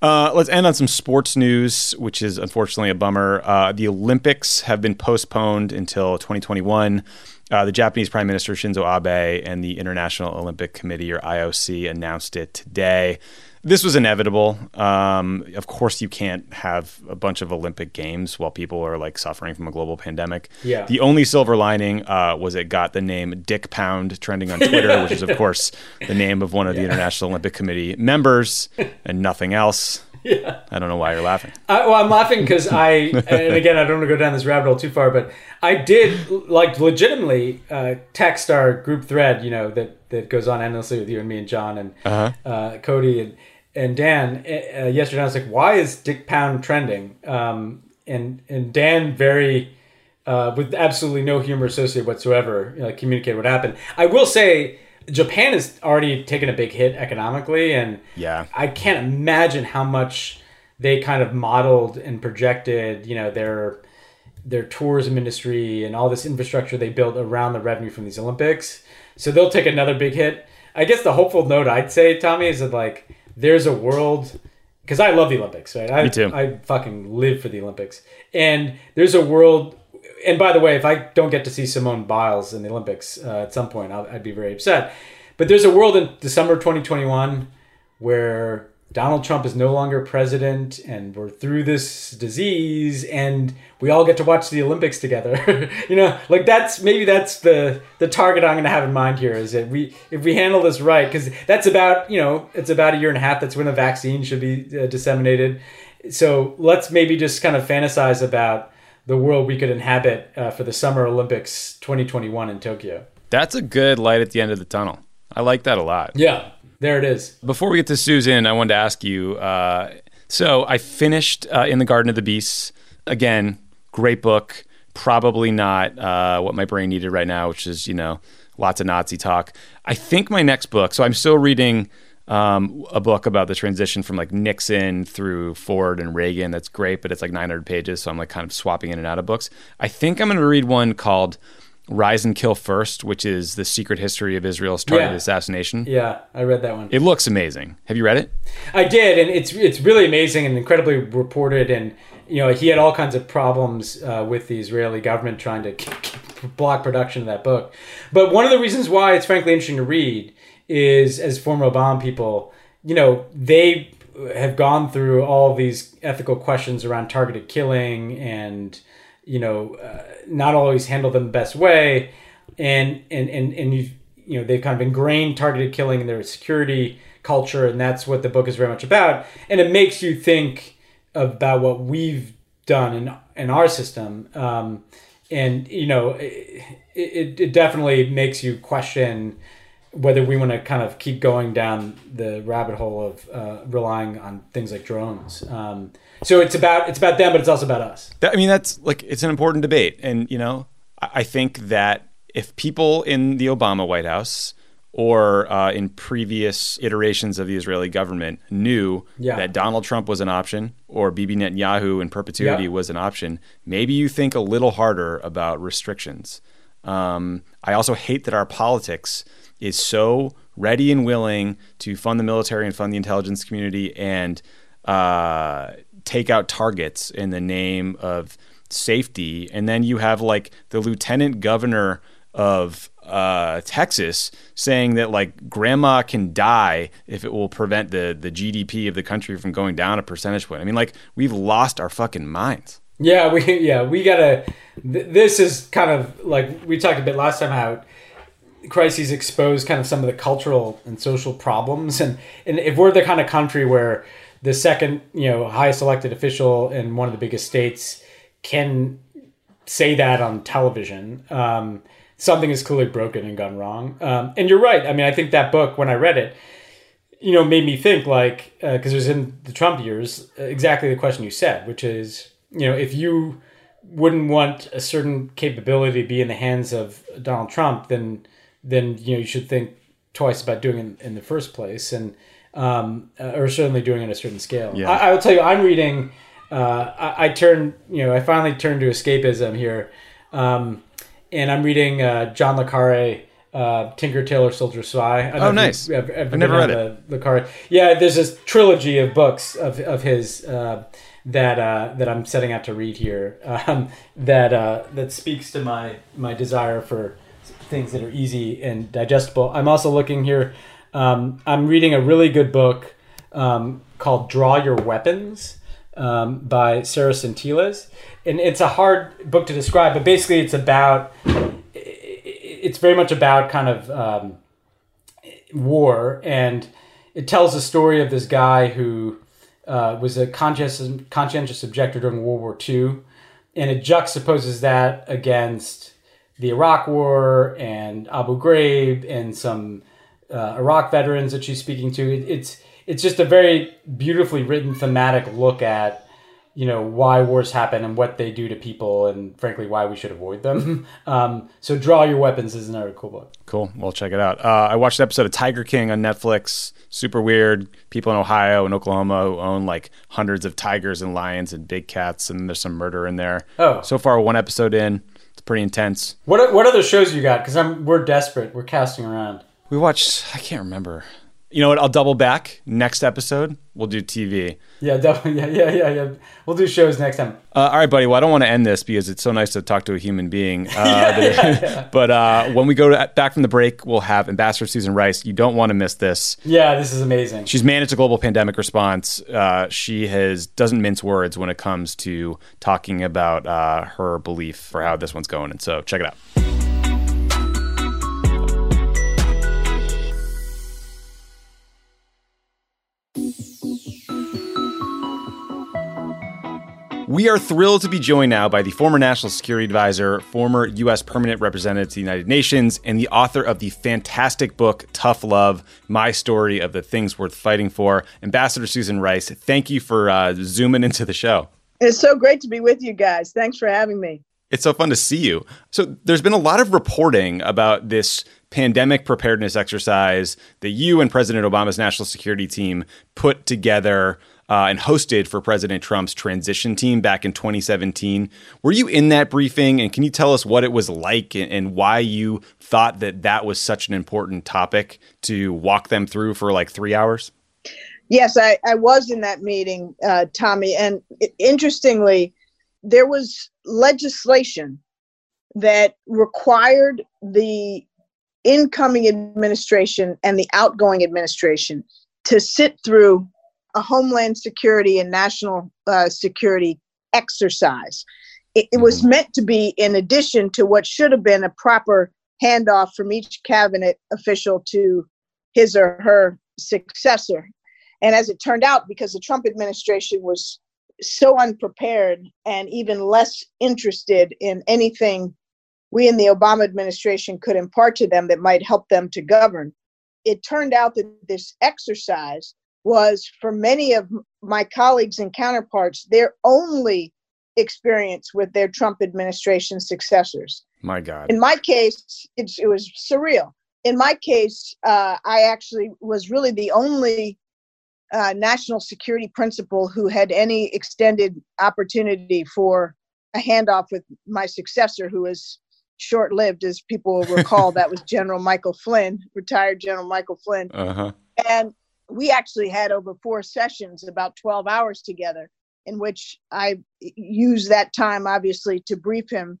Uh, let's end on some sports news, which is unfortunately a bummer. Uh, the Olympics have been postponed until 2021. Uh, the Japanese Prime Minister Shinzo Abe and the International Olympic Committee, or IOC, announced it today. This was inevitable. Um, of course, you can't have a bunch of Olympic games while people are like suffering from a global pandemic. Yeah. The only silver lining uh, was it got the name Dick Pound trending on Twitter, *laughs* which is of course the name of one of the International Olympic Committee members, and nothing else. *laughs* Yeah. I don't know why you're laughing. I, well, I'm laughing because I, *laughs* and again, I don't want to go down this rabbit hole too far, but I did like legitimately uh, text our group thread, you know, that that goes on endlessly with you and me and John and uh Cody and and Dan uh, yesterday. I was like, why is Dick Pound trending? Um, and and Dan very. Uh, with absolutely no humor associated whatsoever, uh, communicate what happened. I will say, Japan has already taken a big hit economically, and Yeah. I can't imagine how much they kind of modeled and projected, you know, their their tourism industry and all this infrastructure they built around the revenue from these Olympics. So they'll take another big hit. I guess the hopeful note I'd say, Tommy, is that like there's a world because I love the Olympics, right? I, Me too. I fucking live for the Olympics, and there's a world. And by the way, if I don't get to see Simone Biles in the Olympics uh, at some point, I'll, I'd be very upset. But there's a world in December 2021 where Donald Trump is no longer president and we're through this disease and we all get to watch the Olympics together. *laughs* you know, like that's maybe that's the the target I'm going to have in mind here is that we if we handle this right cuz that's about, you know, it's about a year and a half that's when a vaccine should be uh, disseminated. So, let's maybe just kind of fantasize about the world we could inhabit uh, for the Summer Olympics 2021 in Tokyo. That's a good light at the end of the tunnel. I like that a lot. Yeah, there it is. Before we get to Susan, I wanted to ask you. Uh, so I finished uh, In the Garden of the Beasts. Again, great book. Probably not uh, what my brain needed right now, which is, you know, lots of Nazi talk. I think my next book, so I'm still reading um, a book about the transition from like Nixon through Ford and Reagan. That's great, but it's like 900 pages. So I'm like kind of swapping in and out of books. I think I'm going to read one called Rise and Kill First, which is the secret history of Israel's targeted Yeah. assassination. Yeah, I read that one. It looks amazing. Have you read it? I did, and it's it's really amazing and incredibly reported. And you know, he had all kinds of problems uh, with the Israeli government trying to block production of that book. But one of the reasons why it's frankly interesting to read is, as former Obama people, you know, they have gone through all these ethical questions around targeted killing and you know uh, not always handle them the best way. And and and and you you know they've kind of ingrained targeted killing in their security culture and that's what the book is very much about. And it makes you think about what we've done in in our system. Um, and you know it, it, it definitely makes you question whether we want to kind of keep going down the rabbit hole of uh, relying on things like drones um, so it's about it's about them but it's also about us That, I mean, that's like it's an important debate, and you know, I, I think that if people in the Obama White House or uh, in previous iterations of the Israeli government knew Yeah. that Donald Trump was an option or Bibi Netanyahu in perpetuity Yeah. was an option, maybe you think a little harder about restrictions. Um, I also hate that our politics is so ready and willing to fund the military and fund the intelligence community and uh, take out targets in the name of safety. And then you have like the lieutenant governor of uh, Texas saying that like grandma can die if it will prevent the the GDP of the country from going down a percentage point. I mean, like we've lost our fucking minds. Yeah, we *laughs* yeah we gotta. Th- this is kind of like we talked a bit last time how crises expose kind of some of the cultural and social problems, and and if we're the kind of country where the second you know highest elected official in one of the biggest states can say that on television. Um, something is clearly broken and gone wrong. Um, and you're right. I mean, I think that book when I read it, you know, made me think like because uh, it was in the Trump years, exactly the question you said, which is, you know, if you wouldn't want a certain capability to be in the hands of Donald Trump, then then you know you should think twice about doing it in the first place, and um, uh, or certainly doing it at a certain scale. Yeah. I, I will tell you, I'm reading. Uh, I, I turn, you know, I finally turned to escapism here, um, and I'm reading uh, John le Carre. Uh, Tinker Tailor Soldier Spy. Oh, nice! I've, I've never read it. Le Carre. Yeah, there's this trilogy of books of, of his uh, that uh, that I'm setting out to read here. Um, that uh, that speaks to my my desire for things that are easy and digestible. I'm also looking here. Um, I'm reading a really good book um, called "Draw Your Weapons" um, by Sarah Sentilles, and it's a hard book to describe, but basically it's about it's very much about kind of um, war and it tells the story of this guy who uh, was a conscientious, conscientious objector during World War II, and it juxtaposes that against the Iraq War and Abu Ghraib and some uh, Iraq veterans that she's speaking to. It, it's it's just a very beautifully written thematic look at you know why wars happen and what they do to people and frankly why we should avoid them. *laughs* Um, so draw your weapons is another cool book. Cool. We'll check it out. Uh, i watched an episode of tiger king on netflix. Super weird. People in ohio and oklahoma who own like hundreds of tigers and lions and big cats and there's some murder in there. Oh. So far one episode in pretty intense. What, what other shows you got? Because i'm we're desperate. We're casting around. We watched i can't remember you know what? I'll double back. Next episode, we'll do TV. Yeah, *laughs* definitely. Yeah, yeah, yeah, yeah. We'll do shows next time. Uh, all right, buddy. Well, I don't want to end this because it's so nice to talk to a human being. *laughs* Uh, yeah, yeah, yeah. *laughs* But uh, when we go to, back from the break, we'll have Ambassador Susan Rice. You don't want to miss this. Yeah, this is amazing. She's managed a global pandemic response. Uh, she has doesn't mince words when it comes to talking about uh, her belief for how this one's going. And so, check it out. We are thrilled to be joined now by the former National Security Advisor, former U.S. Permanent Representative to the United Nations, and the author of the fantastic book, Tough Love My Story of the Things Worth Fighting For, Ambassador Susan Rice. Thank you for uh, zooming into the show. It's so great to be with you guys. Thanks for having me. It's so fun to see you. So, there's been a lot of reporting about this pandemic preparedness exercise that you and President Obama's national security team put together uh, and hosted for President Trump's transition team back in 2017. Were you in that briefing? And can you tell us what it was like and, and why you thought that that was such an important topic to walk them through for like three hours? Yes, I, I was in that meeting, uh, Tommy. And interestingly, there was legislation that required the incoming administration and the outgoing administration to sit through a homeland security and national uh, security exercise. It, it was mm-hmm. meant to be in addition to what should have been a proper handoff from each cabinet official to his or her successor. And as it turned out, because the Trump administration was so unprepared and even less interested in anything we in the Obama administration could impart to them that might help them to govern, it turned out that this exercise was for many of my colleagues and counterparts their only experience with their Trump administration successors. My God. In my case, it was surreal. In my case, uh, I actually was really the only uh, national security principal who had any extended opportunity for a handoff with my successor, who was short lived, as people will recall. *laughs* that was General Michael Flynn, retired General Michael Flynn. Uh-huh. And we actually had over four sessions, about 12 hours together, in which I used that time, obviously, to brief him,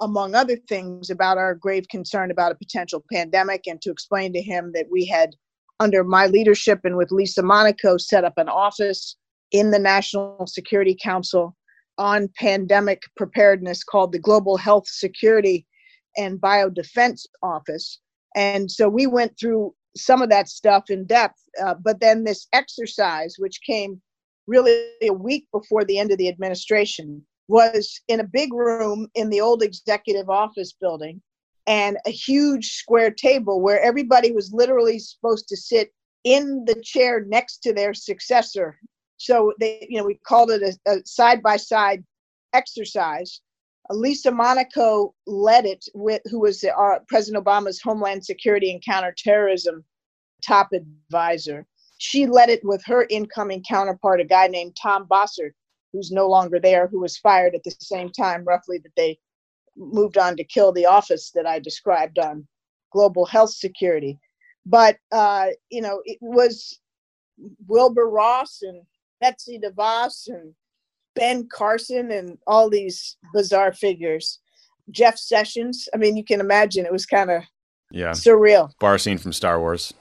among other things, about our grave concern about a potential pandemic and to explain to him that we had, under my leadership and with Lisa Monaco, set up an office in the National Security Council on pandemic preparedness called the Global Health Security and Biodefense Office. And so we went through some of that stuff in depth. Uh, but then this exercise, which came really a week before the end of the administration, was in a big room in the old executive office building and a huge square table where everybody was literally supposed to sit in the chair next to their successor. So they, you know, we called it a side by side exercise. Lisa Monaco led it with, who was uh, President Obama's Homeland Security and Counterterrorism top advisor. She led it with her incoming counterpart, a guy named Tom Bossert, who's no longer there, who was fired at the same time, roughly, that they moved on to kill the office that I described on global health security. But, uh, you know, it was Wilbur Ross and Betsy DeVos and Ben Carson and all these bizarre figures. Jeff Sessions. I mean, you can imagine it was kind of yeah surreal bar scene from Star Wars.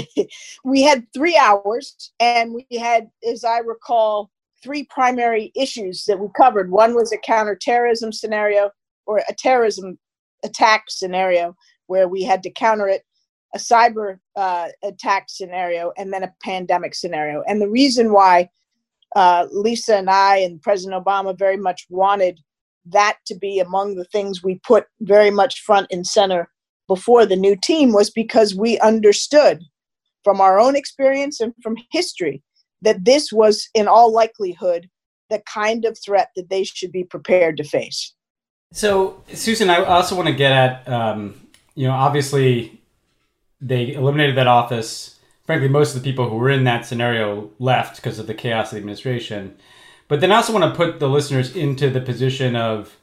*laughs* we had three hours, and we had, as I recall, three primary issues that we covered. One was a counterterrorism scenario or a terrorism attack scenario where we had to counter it, a cyber uh, attack scenario, and then a pandemic scenario. And the reason why uh, Lisa and I and President Obama very much wanted that to be among the things we put very much front and center before the new team was because we understood from our own experience and from history that this was, in all likelihood, the kind of threat that they should be prepared to face. So, Susan, I also want to get at, um, you know, obviously they eliminated that office. Frankly, most of the people who were in that scenario left because of the chaos of the administration. But then I also want to put the listeners into the position of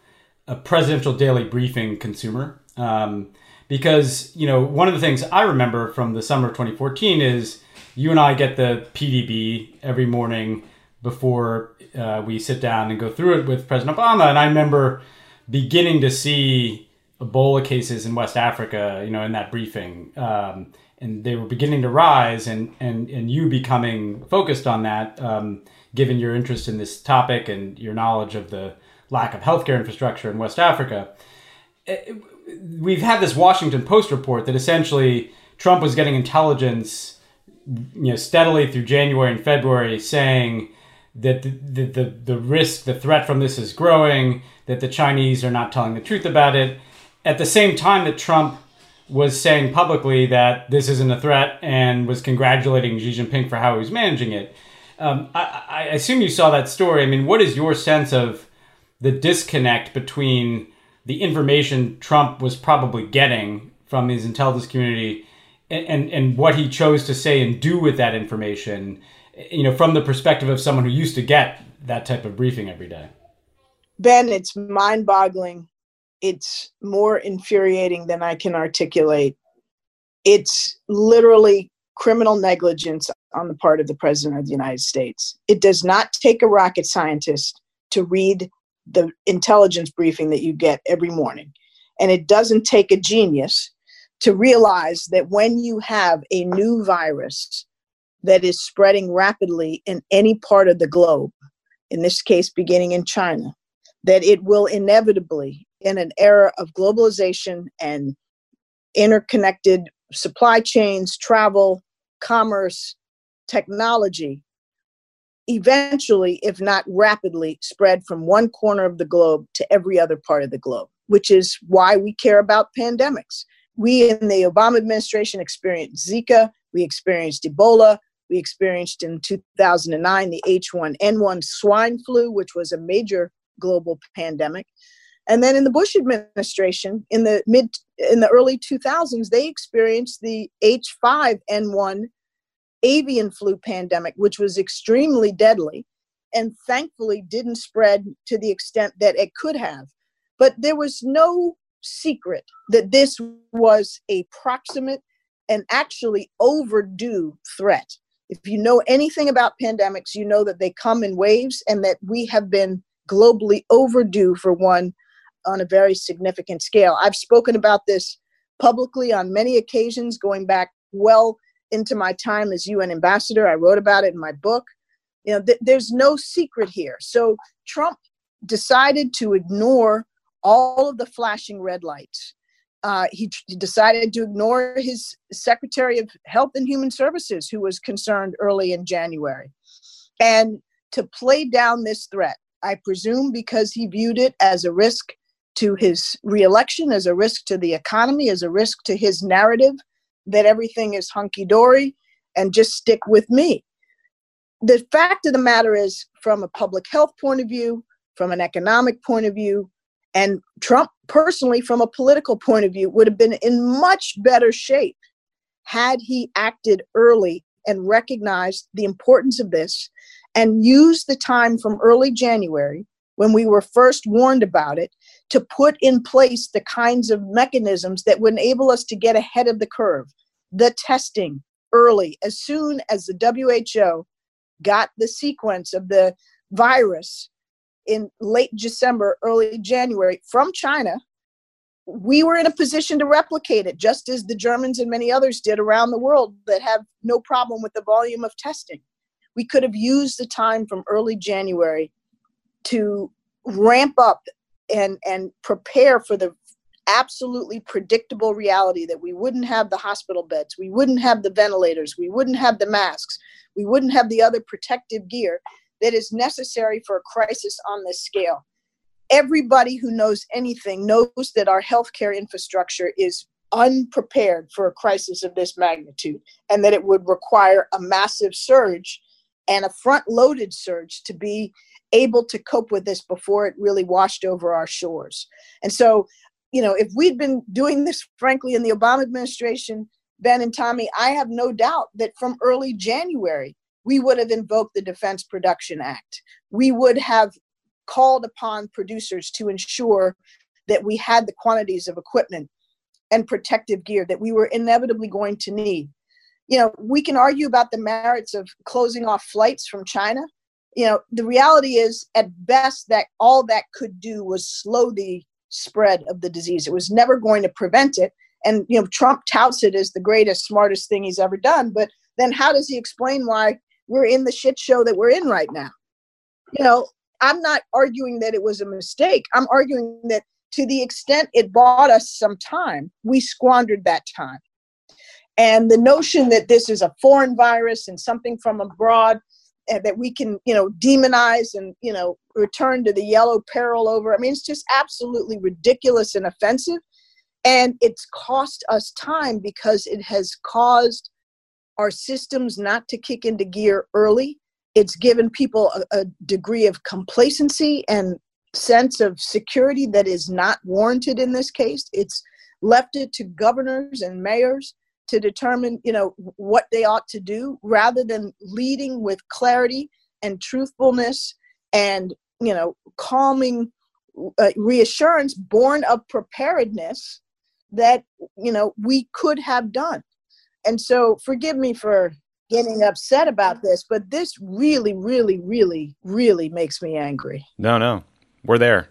a presidential daily briefing consumer. Um, because, you know, one of the things I remember from the summer of 2014 is you and I get the PDB every morning before uh, we sit down and go through it with President Obama. And I remember beginning to see Ebola cases in West Africa, you know, in that briefing. Um, and they were beginning to rise, and, and, and you becoming focused on that, um, given your interest in this topic and your knowledge of the lack of healthcare infrastructure in West Africa. It, we've had this Washington Post report that essentially Trump was getting intelligence you know steadily through January and February saying that the, the, the, the, risk, the threat from this is growing, that the Chinese are not telling the truth about it. At the same time that Trump was saying publicly that this isn't a threat and was congratulating Xi Jinping for how he was managing it. Um, I, I assume you saw that story. I mean, what is your sense of the disconnect between the information Trump was probably getting from his intelligence community and, and what he chose to say and do with that information, you know, from the perspective of someone who used to get that type of briefing every day? Ben, it's mind boggling. It's more infuriating than I can articulate. It's literally criminal negligence on the part of the President of the United States. It does not take a rocket scientist to read the intelligence briefing that you get every morning. And it doesn't take a genius to realize that when you have a new virus that is spreading rapidly in any part of the globe, in this case beginning in China, that it will inevitably, in an era of globalization and interconnected supply chains, travel, commerce, technology, eventually, if not rapidly, spread from one corner of the globe to every other part of the globe, which is why we care about pandemics. We in the Obama administration experienced Zika, we experienced Ebola, we experienced in 2009 the H1N1 swine flu, which was a major global pandemic. And then in the Bush administration, in the mid in the early 2000s, they experienced the H5N1 avian flu pandemic, which was extremely deadly and thankfully didn't spread to the extent that it could have. But there was no secret that this was a proximate and actually overdue threat. If you know anything about pandemics, you know that they come in waves and that we have been globally overdue for one on a very significant scale. I've spoken about this publicly on many occasions, going back well into my time as UN ambassador. I wrote about it in my book. You know, th- there's no secret here. So Trump decided to ignore all of the flashing red lights. Uh, he, he decided to ignore his Secretary of Health and Human Services, who was concerned early in January, and to play down this threat. I presume because he viewed it as a risk to his reelection, as a risk to the economy, as a risk to his narrative that everything is hunky dory and just stick with me. The fact of the matter is, from a public health point of view, from an economic point of view, and Trump personally, from a political point of view, would have been in much better shape had he acted early and recognized the importance of this and used the time from early January when we were first warned about it to put in place the kinds of mechanisms that would enable us to get ahead of the curve. The testing early, as soon as the WHO got the sequence of the virus in late December, early January from China, we were in a position to replicate it, just as the Germans and many others did around the world that have no problem with the volume of testing. We could have used the time from early January to ramp up and, and prepare for the absolutely predictable reality that we wouldn't have the hospital beds, we wouldn't have the ventilators, we wouldn't have the masks, we wouldn't have the other protective gear that is necessary for a crisis on this scale. Everybody who knows anything knows that our healthcare infrastructure is unprepared for a crisis of this magnitude and that it would require a massive surge and a front loaded surge to be able to cope with this before it really washed over our shores. And so, you know, if we'd been doing this, frankly, in the Obama administration, Ben and Tommy, I have no doubt that from early January, we would have invoked the Defense Production Act. We would have called upon producers to ensure that we had the quantities of equipment and protective gear that we were inevitably going to need. You know, we can argue about the merits of closing off flights from China. You know, the reality is, at best, that all that could do was slow the spread of the disease. It was never going to prevent it. And, you know, Trump touts it as the greatest, smartest thing he's ever done. But then how does he explain why we're in the shit show that we're in right now. You know, I'm not arguing that it was a mistake. I'm arguing that to the extent it bought us some time, we squandered that time. And the notion that this is a foreign virus and something from abroad that we can, you know, demonize and, you know, return to the yellow peril over. I mean, it's just absolutely ridiculous and offensive. And it's cost us time because it has caused our systems not to kick into gear early. It's given people a, a degree of complacency and sense of security that is not warranted in this case. It's left it to governors and mayors to determine, you know, what they ought to do rather than leading with clarity and truthfulness and, you know, calming uh, reassurance born of preparedness that, you know, we could have done. And so, forgive me for getting upset about this, but this really, really, really, really makes me angry. No, no, we're there.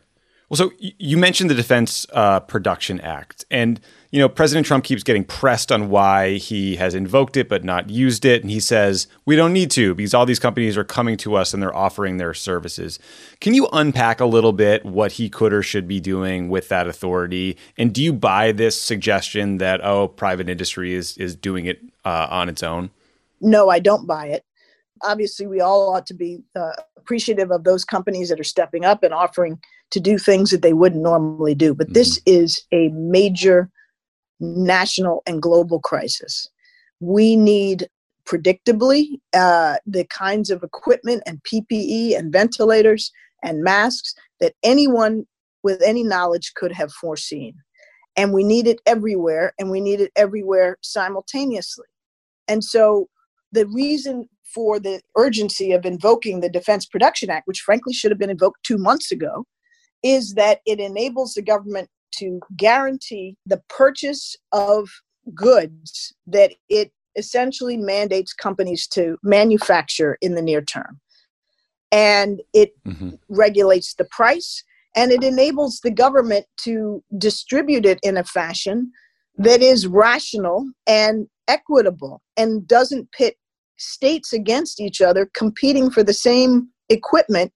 Well, so you mentioned the Defense uh, Production Act, and you know President Trump keeps getting pressed on why he has invoked it but not used it, and he says we don't need to because all these companies are coming to us and they're offering their services. Can you unpack a little bit what he could or should be doing with that authority? And do you buy this suggestion that oh, private industry is is doing it uh, on its own? No, I don't buy it obviously we all ought to be uh, appreciative of those companies that are stepping up and offering to do things that they wouldn't normally do. But mm-hmm. this is a major national and global crisis. We need predictably uh, the kinds of equipment and PPE and ventilators and masks that anyone with any knowledge could have foreseen. And we need it everywhere, and we need it everywhere simultaneously. And so the reason for the urgency of invoking the Defense Production Act, which frankly should have been invoked two months ago, is that it enables the government to guarantee the purchase of goods that it essentially mandates companies to manufacture in the near term. And it mm-hmm. regulates the price and it enables the government to distribute it in a fashion that is rational and equitable and doesn't pit states against each other competing for the same equipment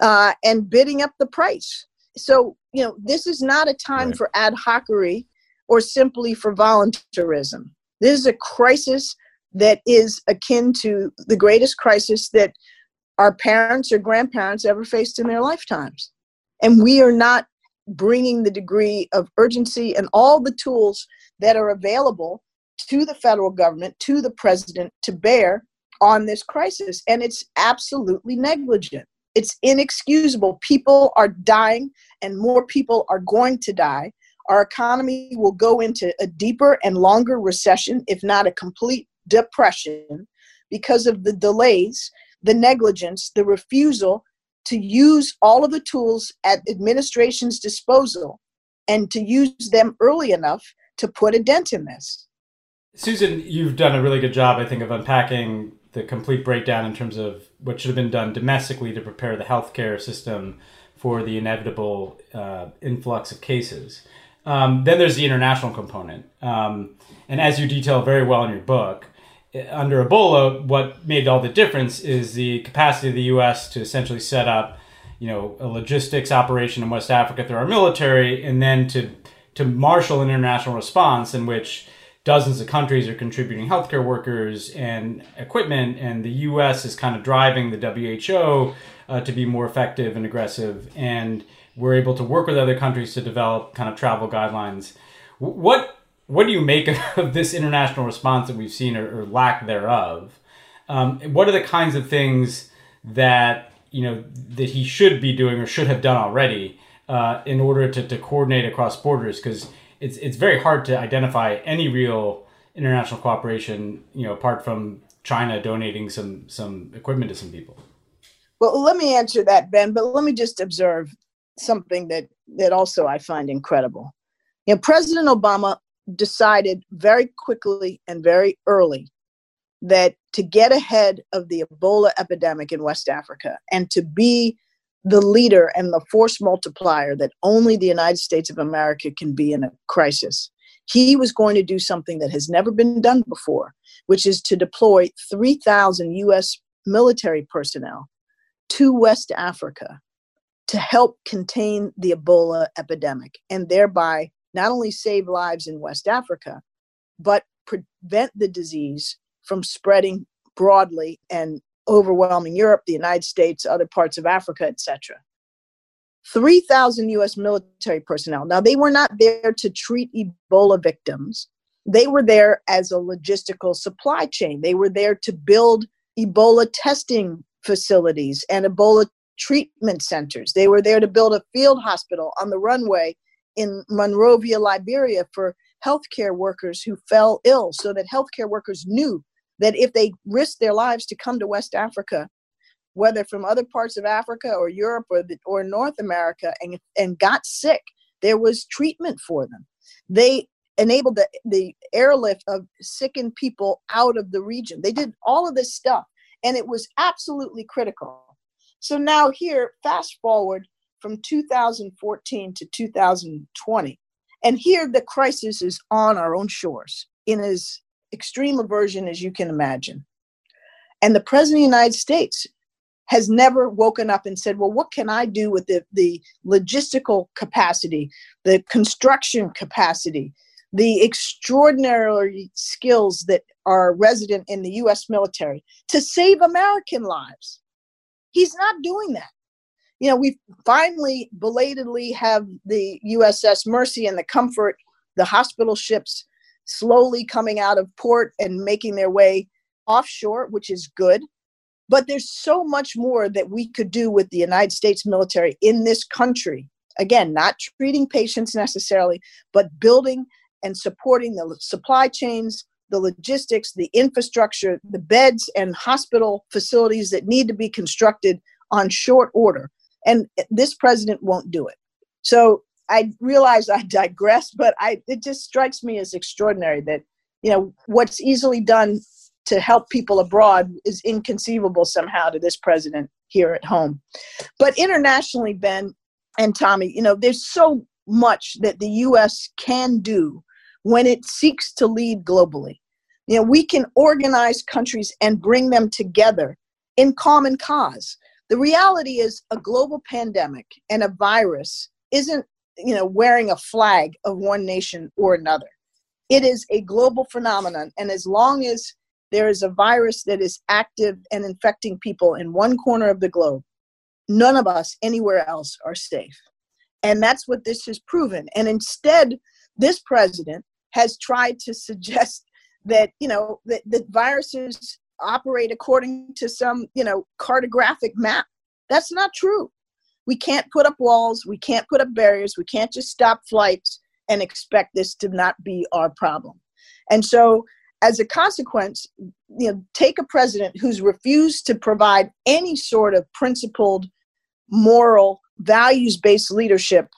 uh, and bidding up the price. So, you know, this is not a time right. for ad hocery or simply for voluntarism. This is a crisis that is akin to the greatest crisis that our parents or grandparents ever faced in their lifetimes. And we are not bringing the degree of urgency and all the tools that are available to the federal government, to the president to bear on this crisis. And it's absolutely negligent. It's inexcusable. People are dying, and more people are going to die. Our economy will go into a deeper and longer recession, if not a complete depression, because of the delays, the negligence, the refusal to use all of the tools at administration's disposal and to use them early enough to put a dent in this. Susan, you've done a really good job, I think, of unpacking the complete breakdown in terms of what should have been done domestically to prepare the healthcare system for the inevitable uh, influx of cases. Um, then there's the international component. Um, and as you detail very well in your book, under Ebola, what made all the difference is the capacity of the U.S. to essentially set up, you know, a logistics operation in West Africa through our military, and then to to marshal an international response in which dozens of countries are contributing healthcare workers and equipment, and the U.S. is kind of driving the WHO uh, to be more effective and aggressive, and we're able to work with other countries to develop kind of travel guidelines. What what do you make *laughs* of this international response that we've seen or, or lack thereof? Um, what are the kinds of things that you know that he should be doing or should have done already uh, in order to, to coordinate across borders? Because it's it's very hard to identify any real international cooperation, you know, apart from China donating some some equipment to some people. Well, let me answer that, Ben. But let me just observe something that that also I find incredible. You know, President Obama decided very quickly and very early that to get ahead of the Ebola epidemic in West Africa and to be the leader and the force multiplier that only the United States of America can be in a crisis, he was going to do something that has never been done before, which is to deploy 3,000 US military personnel to West Africa to help contain the Ebola epidemic and thereby not only save lives in West Africa, but prevent the disease from spreading broadly and overwhelming Europe, the United States, other parts of Africa, etc. 3,000 US military personnel. Now, they were not there to treat Ebola victims. They were there as a logistical supply chain. They were there to build Ebola testing facilities and Ebola treatment centers. They were there to build a field hospital on the runway in Monrovia, Liberia for healthcare workers who fell ill so that healthcare workers knew that if they risked their lives to come to West Africa, whether from other parts of Africa or Europe or, the, or North America, and, and got sick, there was treatment for them. They enabled the, the airlift of sickened people out of the region. They did all of this stuff, and it was absolutely critical. So now, here, fast forward from 2014 to 2020. And here the crisis is on our own shores in as extreme aversion as you can imagine. And the President of the United States has never woken up and said, well, what can I do with the, the logistical capacity, the construction capacity, the extraordinary skills that are resident in the US military to save American lives? He's not doing that you know, we finally belatedly have the USS Mercy and the Comfort, the hospital ships slowly coming out of port and making their way offshore, which is good. But there's so much more that we could do with the United States military in this country. Again, not treating patients necessarily, but building and supporting the supply chains, the logistics, the infrastructure, the beds and hospital facilities that need to be constructed on short order and this president won't do it. So I realize I *laughs* digress, but I it just strikes me as extraordinary that you know what's easily done to help people abroad is inconceivable somehow to this president here at home. But internationally, Ben and Tommy, you know, there's so much that the US can do when it seeks to lead globally. You know, we can organize countries and bring them together in common cause the reality is a global pandemic and a virus isn't you know wearing a flag of one nation or another it is a global phenomenon and as long as there is a virus that is active and infecting people in one corner of the globe, none of us anywhere else are safe. And that's what this has proven. And instead, this president has tried to suggest *laughs* that, you know, that, that viruses operate according to some, you know, cartographic map. That's not true. We can't put up walls, we can't put up barriers, we can't just stop flights and expect this to not be our problem. And so as a consequence, you know, take a president who's refused to provide any sort of principled, moral, values-based leadership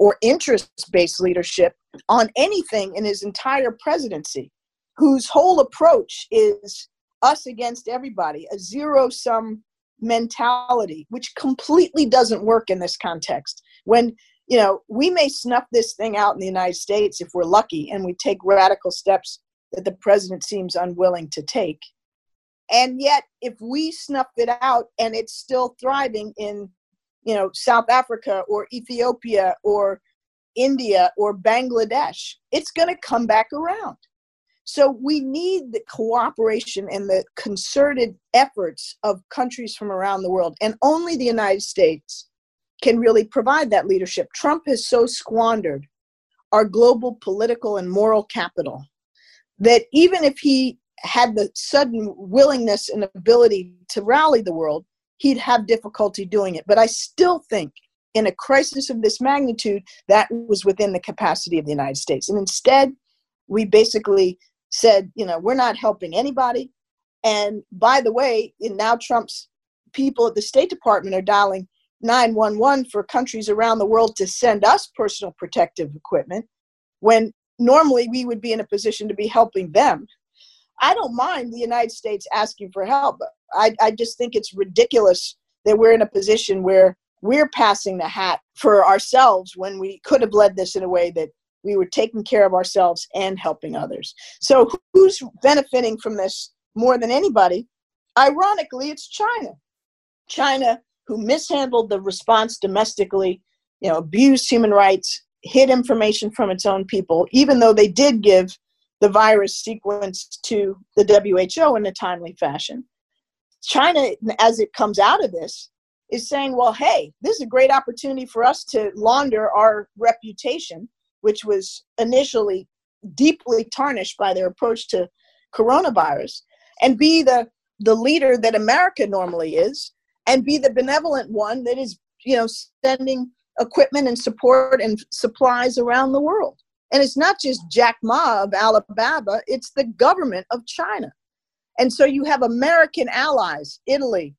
or interest-based leadership on anything in his entire presidency, whose whole approach is us against everybody, a zero-sum mentality, which completely doesn't work in this context. When you know, we may snuff this thing out in the United States if we're lucky and we take radical steps that the president seems unwilling to take. And yet, if we snuff it out and it's still thriving in, you know, South Africa or Ethiopia or India or Bangladesh, it's going to come back around. So we need the cooperation and the concerted efforts of countries from around the world. And only the United States can really provide that leadership. Trump has so squandered our global political and moral capital that even if he had the sudden willingness and ability to rally the world, he'd have difficulty doing it. But I still think in a crisis of this magnitude, that was within the capacity of the United States. And instead, we basically said, you know, we're not helping anybody. And by the way, now Trump's people at the State Department are dialing 911 for countries around the world to send us personal protective equipment when normally we would be in a position to be helping them. I don't mind the United States asking for help. I, I just think it's ridiculous that we're in a position where we're passing the hat for ourselves when we could have led this in a way that we were taking care of ourselves and helping others. So, who's benefiting from this more than anybody? Ironically, it's China. China, who mishandled the response domestically, you know, abused human rights, hid information from its own people, even though they did give the virus sequence to the WHO in a timely fashion. China, as it comes out of this, is saying, well, hey, this is a great opportunity for us to launder our reputation, which was initially deeply tarnished by their approach to coronavirus, and be the, the leader that America normally is, and be the benevolent one that is, you know, sending equipment and support and supplies around the world. And it's not just Jack Ma of Alibaba, it's the government of China. And so you have American allies, Italy,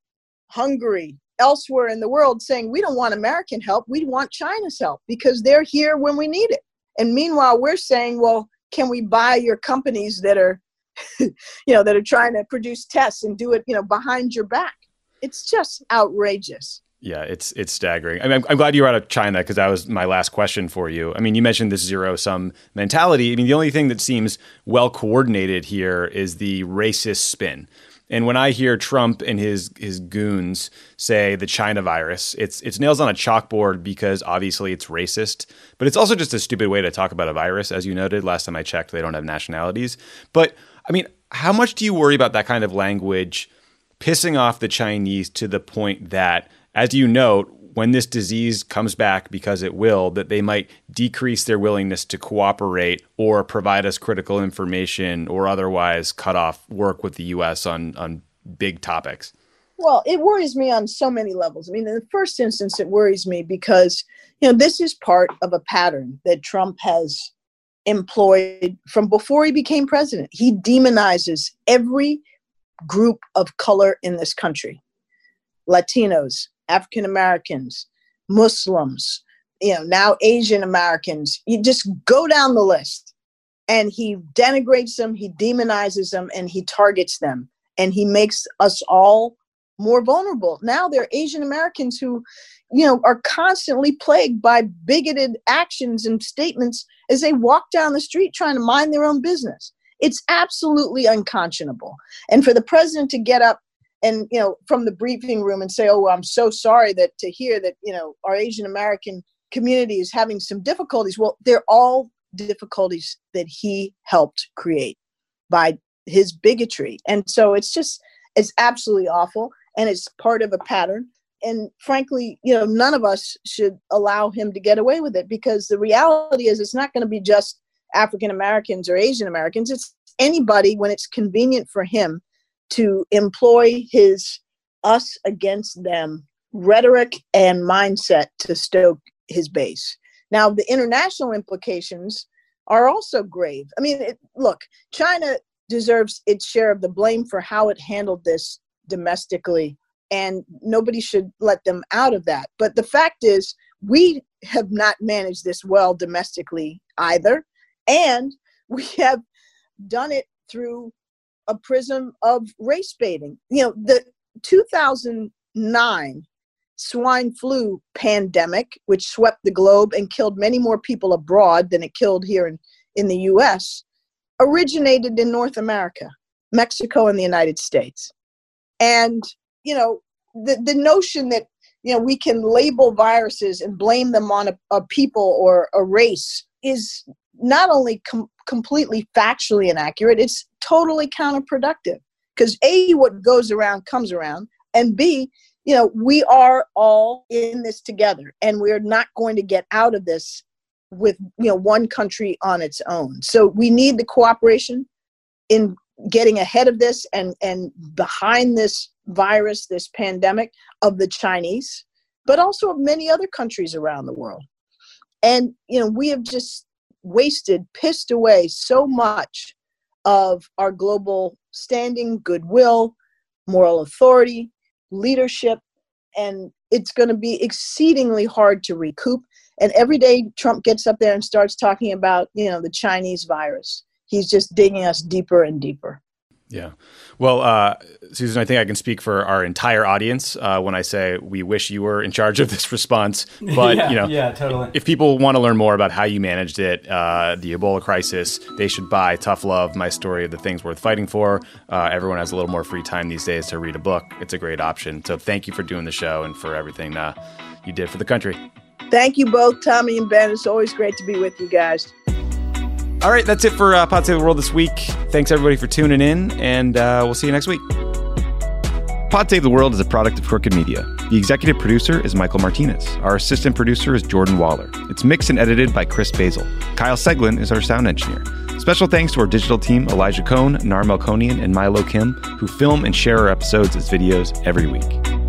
Hungary, elsewhere in the world saying, we don't want American help, we want China's help because they're here when we need it. And meanwhile, we're saying, well, can we buy your companies that are, *laughs* you know, that are trying to produce tests and do it, you know, behind your back? It's just outrageous. Yeah, it's it's staggering. I mean, I'm, I'm glad you were out of China because that was my last question for you. I mean, you mentioned this zero sum mentality. I mean, the only thing that seems well coordinated here is the racist spin. And when I hear Trump and his his goons say the China virus, it's it's nails on a chalkboard because obviously it's racist, but it's also just a stupid way to talk about a virus. As you noted last time I checked, they don't have nationalities. But I mean, how much do you worry about that kind of language pissing off the Chinese to the point that as you note, when this disease comes back, because it will, that they might decrease their willingness to cooperate or provide us critical information or otherwise cut off work with the U.S. on, on big topics? Well, it worries me on so many levels. I mean, in the first instance, it worries me because, you know, this is part of a pattern that Trump has employed from before he became president. He demonizes every group of color in this country Latinos, African Americans, Muslims, you know, now Asian Americans. You just go down the list and he denigrates them, he demonizes them, and he targets them. And he makes us all more vulnerable. Now there are Asian Americans who, you know, are constantly plagued by bigoted actions and statements as they walk down the street trying to mind their own business. It's absolutely unconscionable. And for the president to get up and you know from the briefing room and say oh i'm so sorry that to hear that you know our asian american community is having some difficulties well they're all difficulties that he helped create by his bigotry. And so it's just, it's absolutely awful. And it's part of a pattern. And frankly, you know, none of us should allow him to get away with it because the reality is it's not going to be just African Americans or Asian Americans. It's anybody when it's convenient for him to employ his us against them rhetoric and mindset to stoke his base. Now, the international implications are also grave. I mean, it, look, China deserves its share of the blame for how it handled this domestically, and nobody should let them out of that. But the fact is, we have not managed this well domestically either, and we have done it through a prism of race baiting. You know, the 2009 swine flu pandemic, which swept the globe and killed many more people abroad than it killed here in, in the US, originated in North America, Mexico, and the United States. And, you know, the, the notion that, you know, we can label viruses and blame them on a, a people or a race is not only com- completely factually inaccurate, it's totally counterproductive. Because A, what goes around comes around, and B, you know, we are all in this together, and we're not going to get out of this with you know one country on its own. So we need the cooperation in getting ahead of this and and behind this virus, this pandemic of the Chinese, but also of many other countries around the world. And you know, we have just wasted, pissed away so much of our global standing, goodwill, moral authority, leadership, and it's going to be exceedingly hard to recoup. And every day Trump gets up there and starts talking about, you know, the Chinese virus. He's just digging us deeper and deeper. Yeah. Well, uh, Susan, I think I can speak for our entire audience uh, when I say we wish you were in charge of this *laughs* response. But, yeah, you know, yeah, totally. if people want to learn more about how you managed it, uh, the Ebola crisis, they should buy Tough Love, My Story of the Things Worth Fighting For. Uh, everyone has a little more free time these days to read a book. It's a great option. So thank you for doing the show and for everything uh, you did for the country. Thank you both, Tommy and Ben. It's always great to be with you guys. All right, that's it for uh, Pod Save the World this week. Thanks everybody for tuning in, and uh, we'll see you next week. Pod Save the World is a product of Crooked Media. The executive producer is Michael Martinez. Our assistant producer is Jordan Waller. It's mixed and edited by Chris Basil. Kyle Seglin is our sound engineer. Special thanks to our digital team, Elijah Cone, Nar Melkonian, and Milo Kim, who film and share our episodes as videos every week.